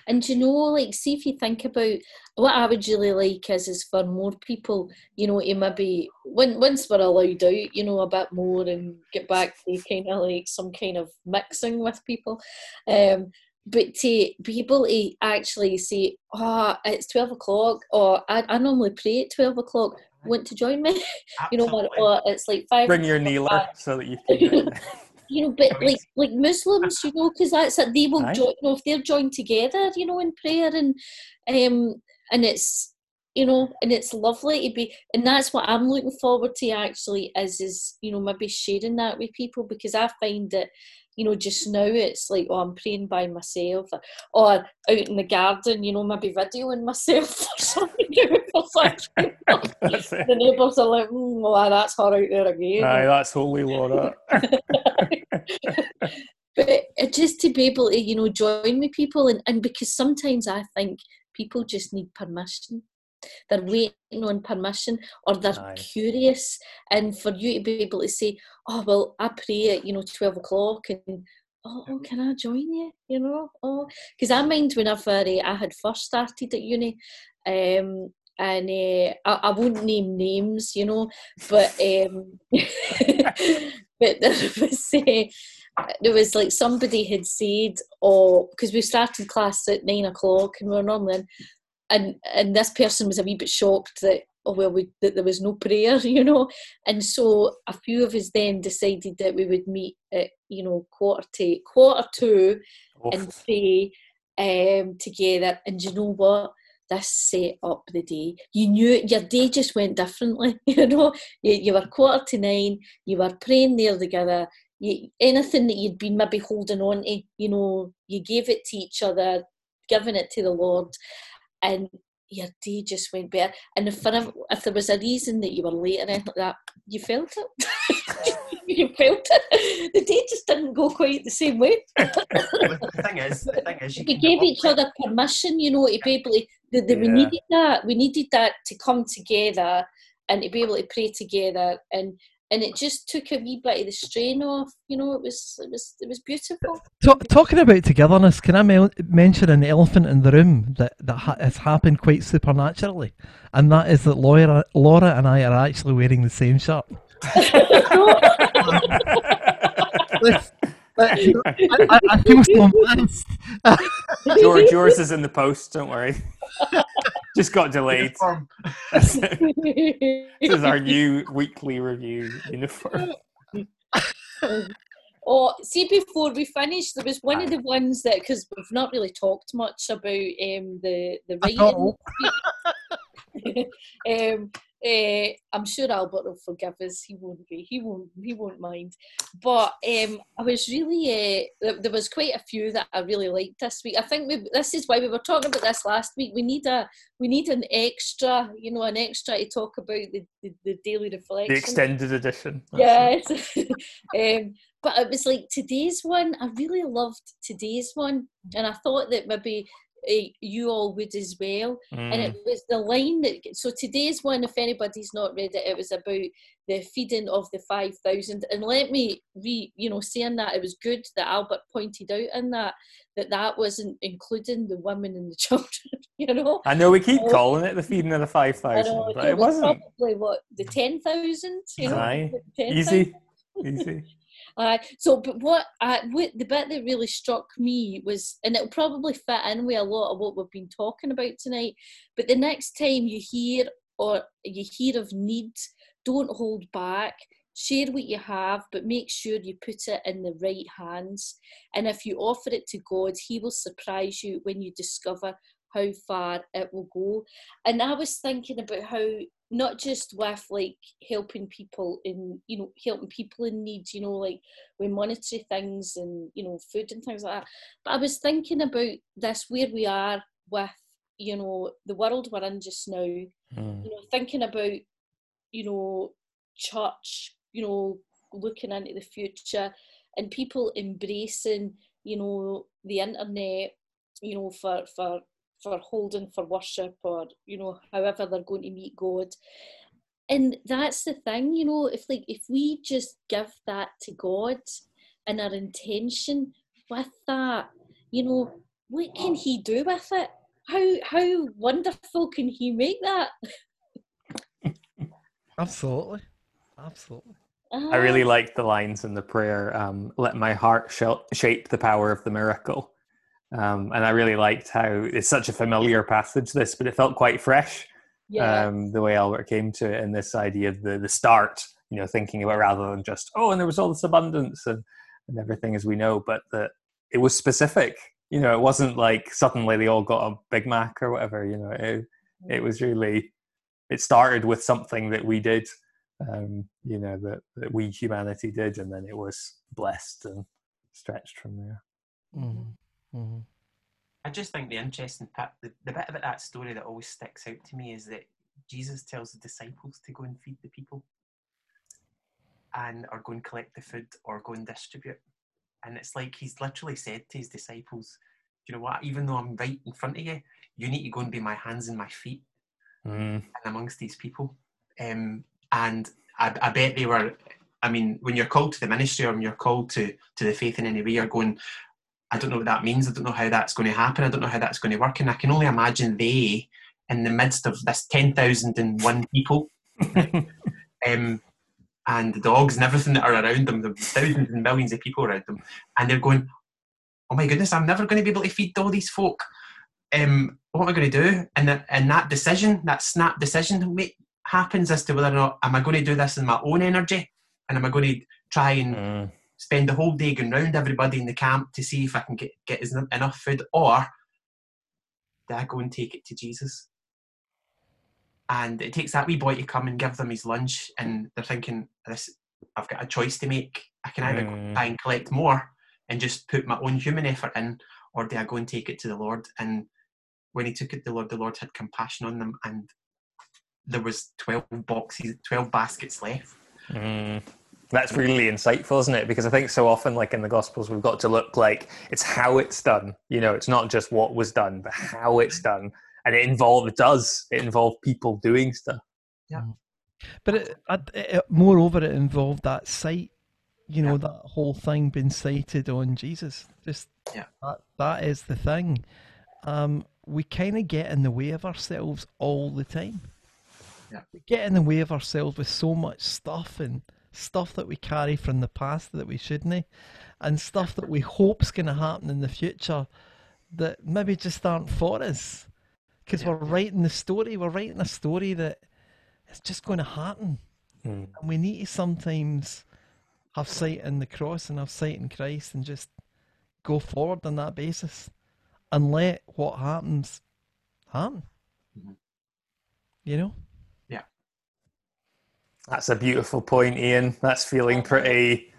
and you know, like, see if you think about what I would really like is is for more people, you know, to maybe when once we're allowed out, you know, a bit more and get back to kind of like some kind of mixing with people. Um, but to be able to actually say, oh, it's 12 o'clock, or I, I normally pray at 12 o'clock, want to join me? you know, or, or it's like five. Bring your kneeler so that you can. you know, but like like Muslims, you know, because that's it. They will join, you know, if they're joined together, you know, in prayer and um and it's you know, and it's lovely to be, and that's what I'm looking forward to actually is is you know maybe sharing that with people because I find that you know, just now it's like, oh, I'm praying by myself, or out in the garden, you know, maybe videoing myself or something. the neighbours are like, mm, well, that's her out there again. Aye, that's holy Laura. but just to be able to, you know, join with people, and, and because sometimes I think people just need permission they're waiting on permission or they're curious and for you to be able to say oh well i pray at you know 12 o'clock and oh, oh can i join you? You know? Oh because i mind whenever uh, i had first started at uni um, and uh, I, I, won't name names, you know, but um, but there was uh, there was like somebody had said, oh, because we started class at nine o'clock and we are normally in, and and this person was a wee bit shocked that oh well we, that there was no prayer you know? And so a few of us then decided that we would meet at you know quarter to quarter two Oof. and pray um, together. And you know what? This set up the day. You knew your day just went differently you know? You, you were quarter to nine you were praying there together. You, anything that you'd been maybe holding on to you know you gave it to each other giving it to the lord and your day just went better. And if, if there was a reason that you were late or anything like that, you felt it. you felt it. The day just didn't go quite the same way. the thing is, the thing is, we gave each other permission, you know, to be able to. The, the, yeah. We needed that. We needed that to come together and to be able to pray together and and it just took a wee bit of the strain off. You know, it was it was it was beautiful. talking about togetherness, can I me- mention an elephant in the room that that ha- has happened quite supernaturally, and that is that Laura, Laura and I are actually wearing the same shirt. I, I, I, feel so embarrassed. George, yours is in the post. Don't worry. Just got delayed. this is our new weekly review uniform. Oh, see, before we finish, there was one of the ones that because we've not really talked much about um, the the writing. um, uh, I'm sure Albert will forgive us. He won't be. He won't. He won't mind. But um, I was really. Uh, there was quite a few that I really liked this week. I think we, this is why we were talking about this last week. We need a. We need an extra. You know, an extra to talk about the, the, the daily reflection. The extended edition. Yes. um, but it was like today's one. I really loved today's one, and I thought that maybe eh, you all would as well. Mm. And it was the line that. So today's one, if anybody's not read it, it was about the feeding of the five thousand. And let me re, you know, saying that it was good that Albert pointed out in that that that wasn't including the women and the children. You know, I know we keep Oh. calling it the feeding of the five I thousand, know, but it was wasn't probably what the ten thousand. You know, Aye. 10,000. easy. Easy. Uh, so, but what, uh, what the bit that really struck me was, and it'll probably fit in with a lot of what we've been talking about tonight. But the next time you hear or you hear of need, don't hold back. Share what you have, but make sure you put it in the right hands. And if you offer it to God, He will surprise you when you discover how far it will go. And I was thinking about how not just with like helping people in you know helping people in need you know like with monetary things and you know food and things like that but i was thinking about this where we are with you know the world we're in just now you Mm. know thinking about you know church you know looking into the future and people embracing you know the internet you know for for for holding for worship or you know however they're going to meet god and that's the thing you know if like if we just give that to god and our intention with that you know what can he do with it how how wonderful can he make that Absolutely. Absolutely. I really Ah, liked the lines in the prayer, um, let my heart sh- shape the power of the miracle. Um, and I really liked how it's such a familiar passage, this, but it felt quite fresh, yeah um, the way Albert came to it, and this idea of the, the start, you know, thinking about rather than just, oh, and there was all this abundance and, and everything as we know, but that it was specific. You know, it wasn't like suddenly they all got a Big Mac or whatever, you know, it, it was really, it started with something that we did um, you know that, that we humanity did and then it was blessed and stretched from there Mm-hmm. Mm-hmm. I just think the interesting part, the, the bit about that story that always sticks out to me is that Jesus tells the disciples to go and feed the people and or go and collect the food or go and distribute. And it's like he's literally said to his disciples, "Do you know what? Even though I'm right in front of you, you need to go and be my hands and my feet mm. and amongst these people. Um, and I, I bet they were. I mean, when you're called to the ministry or when you're called to to the faith in any way, you're going. I don't know what that means. I don't know how that's going to happen. I don't know how that's going to work. And I can only imagine they, in the midst of this ten thousand and one people, um, and the dogs and everything that are around them, the thousands and millions of people around them, and they're going, "Oh my goodness, I'm never going to be able to feed all these folk. Um, what am I going to do?" And that, and that decision, that snap decision, happens as to whether or not am I going to do this in my own energy, and am I going to try and Mm. Spend the whole day going round everybody in the camp to see if I can get get enough food, or do I go and take it to Jesus? And it takes that wee boy to come and give them his lunch, and they're thinking, "This, I've got a choice to make. I can either Mm. try and collect more and just put my own human effort in, or do I go and take it to the Lord?" And when he took it to the Lord, the Lord had compassion on them, and there was twelve boxes, twelve baskets left. Mm. That's really insightful isn't it because i think so often like in the gospels we've got to look like it's how it's done you know it's not just what was done but how it's done and it involved it does it involved people doing stuff Yeah, But it, it, it, moreover, it involved that sight. You know, Yeah. that whole thing being sighted on Jesus. Just Yeah. that, that is the thing. Um, we kind of get in the way of ourselves all the time. Yeah. We get in the way of ourselves with so much stuff and stuff that we carry from the past that we shouldn't, and stuff that we hope's going to happen in the future that maybe just aren't for us. Because Yeah. we're writing the story, we're writing a story that it's just going to happen. Mm. And we need to sometimes have sight in the cross and have sight in Christ and just go forward on that basis and let what happens happen. Mhm. You know? That's a beautiful point ian. That's feeling pretty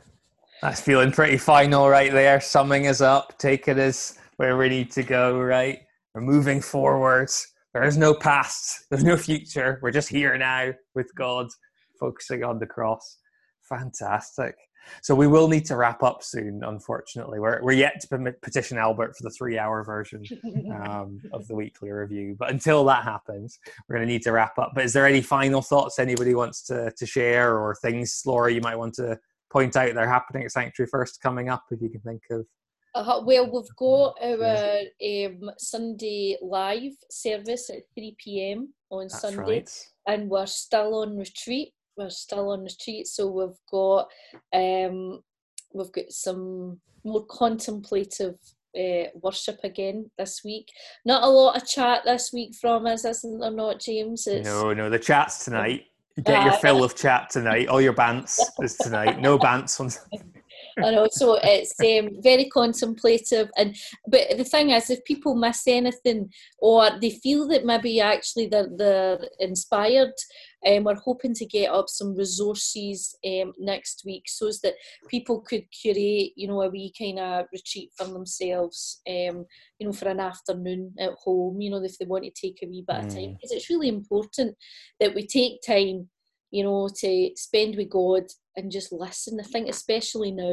that's feeling pretty final right there. Summing us up taking us where we need to go right? We're moving forwards there is no past there's no future. We're just here now with god focusing on the cross. Fantastic So we will need to wrap up soon. Unfortunately, we're we're yet to petition Albert for the three-hour version um, of the weekly review. But until that happens, we're going to need to wrap up. But is there any final thoughts anybody wants to to share, or things, Laura, you might want to point out that are happening at Sanctuary First coming up, if you can think of? Uh, well, we've got our um, Sunday live service at 3 pm on That's Sunday, right. and we're still on retreat. We're still on retreat, so we've got um, we've got some more contemplative uh, worship again this week. Not a lot of chat this week from us, isn't there? Not James. It's, No, no, the chat's tonight. Get your Uh, fill of chat tonight. All your bants is tonight. No bants on. I know, so it's um, very contemplative, and but the thing is, if people miss anything or they feel that maybe actually they're, they're inspired, um, we're hoping to get up some resources um, next week so as that people could curate, you know, a wee kind of retreat for themselves, um, you know, for an afternoon at home, you know, if they want to take a wee bit of time, Mm. because it's really important that we take time you know, to spend with God and just listen. I think especially now,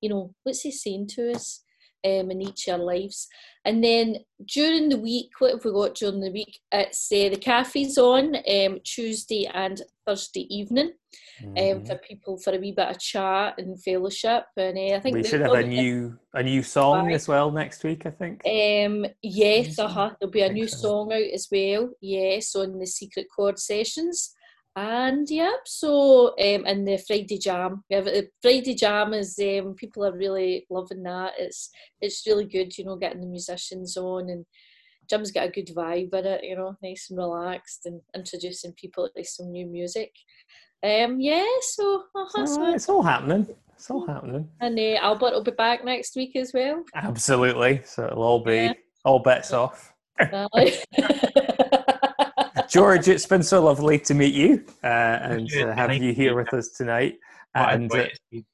you know, what's He saying to us um, in each of our lives? And then during the week, what have we got during the week? It's uh, the cafe's on um, Tuesday and Thursday evening um, Mhm. for people for a wee bit of chat and fellowship. And uh, I think We should have a new a new song as well next week. I think. um, yes, Mhm. uh huh. There'll be a new so. song out as well. Yes, on the Secret Chord sessions. And yeah, so um, and the Friday Jam. We have the Friday Jam is um, people are really loving that. It's it's really good, you know, getting the musicians on and Jim's got a good vibe in it, you know, nice and relaxed and introducing people to some new music. Um, yeah, so uh-huh, So, it's all happening. It's all happening. and uh, Albert will be back next week as well. Absolutely. So it'll all be Yeah. all bets off. George, it's been so lovely to meet you uh, and uh, have you here with us tonight. And uh, joy it's been.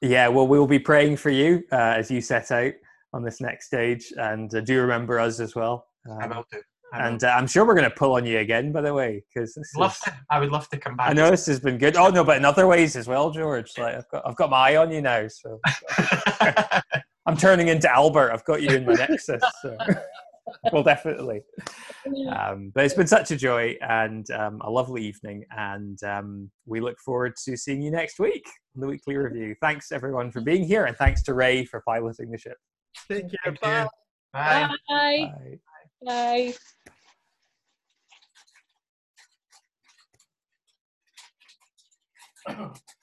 yeah, well, we'll be praying for you uh, as you set out on this next stage, and uh, do remember us as well. I Um, will do. I and uh, I'm sure we're going to pull on you again, by the way, because this love is, to, I would love to come back. I know this has been good. Oh no, but in other ways as well, George. Like I've got, I've got my eye on you now, so I'm turning into Albert. I've got you in my nexus. So. well, definitely. Um, but it's been such a joy and um, a lovely evening, and um, we look forward to seeing you next week on the weekly review. Thanks everyone for being here, and thanks to Ray for piloting the ship. Take care. Thank Bye. you. Bye. Bye. Bye. Bye.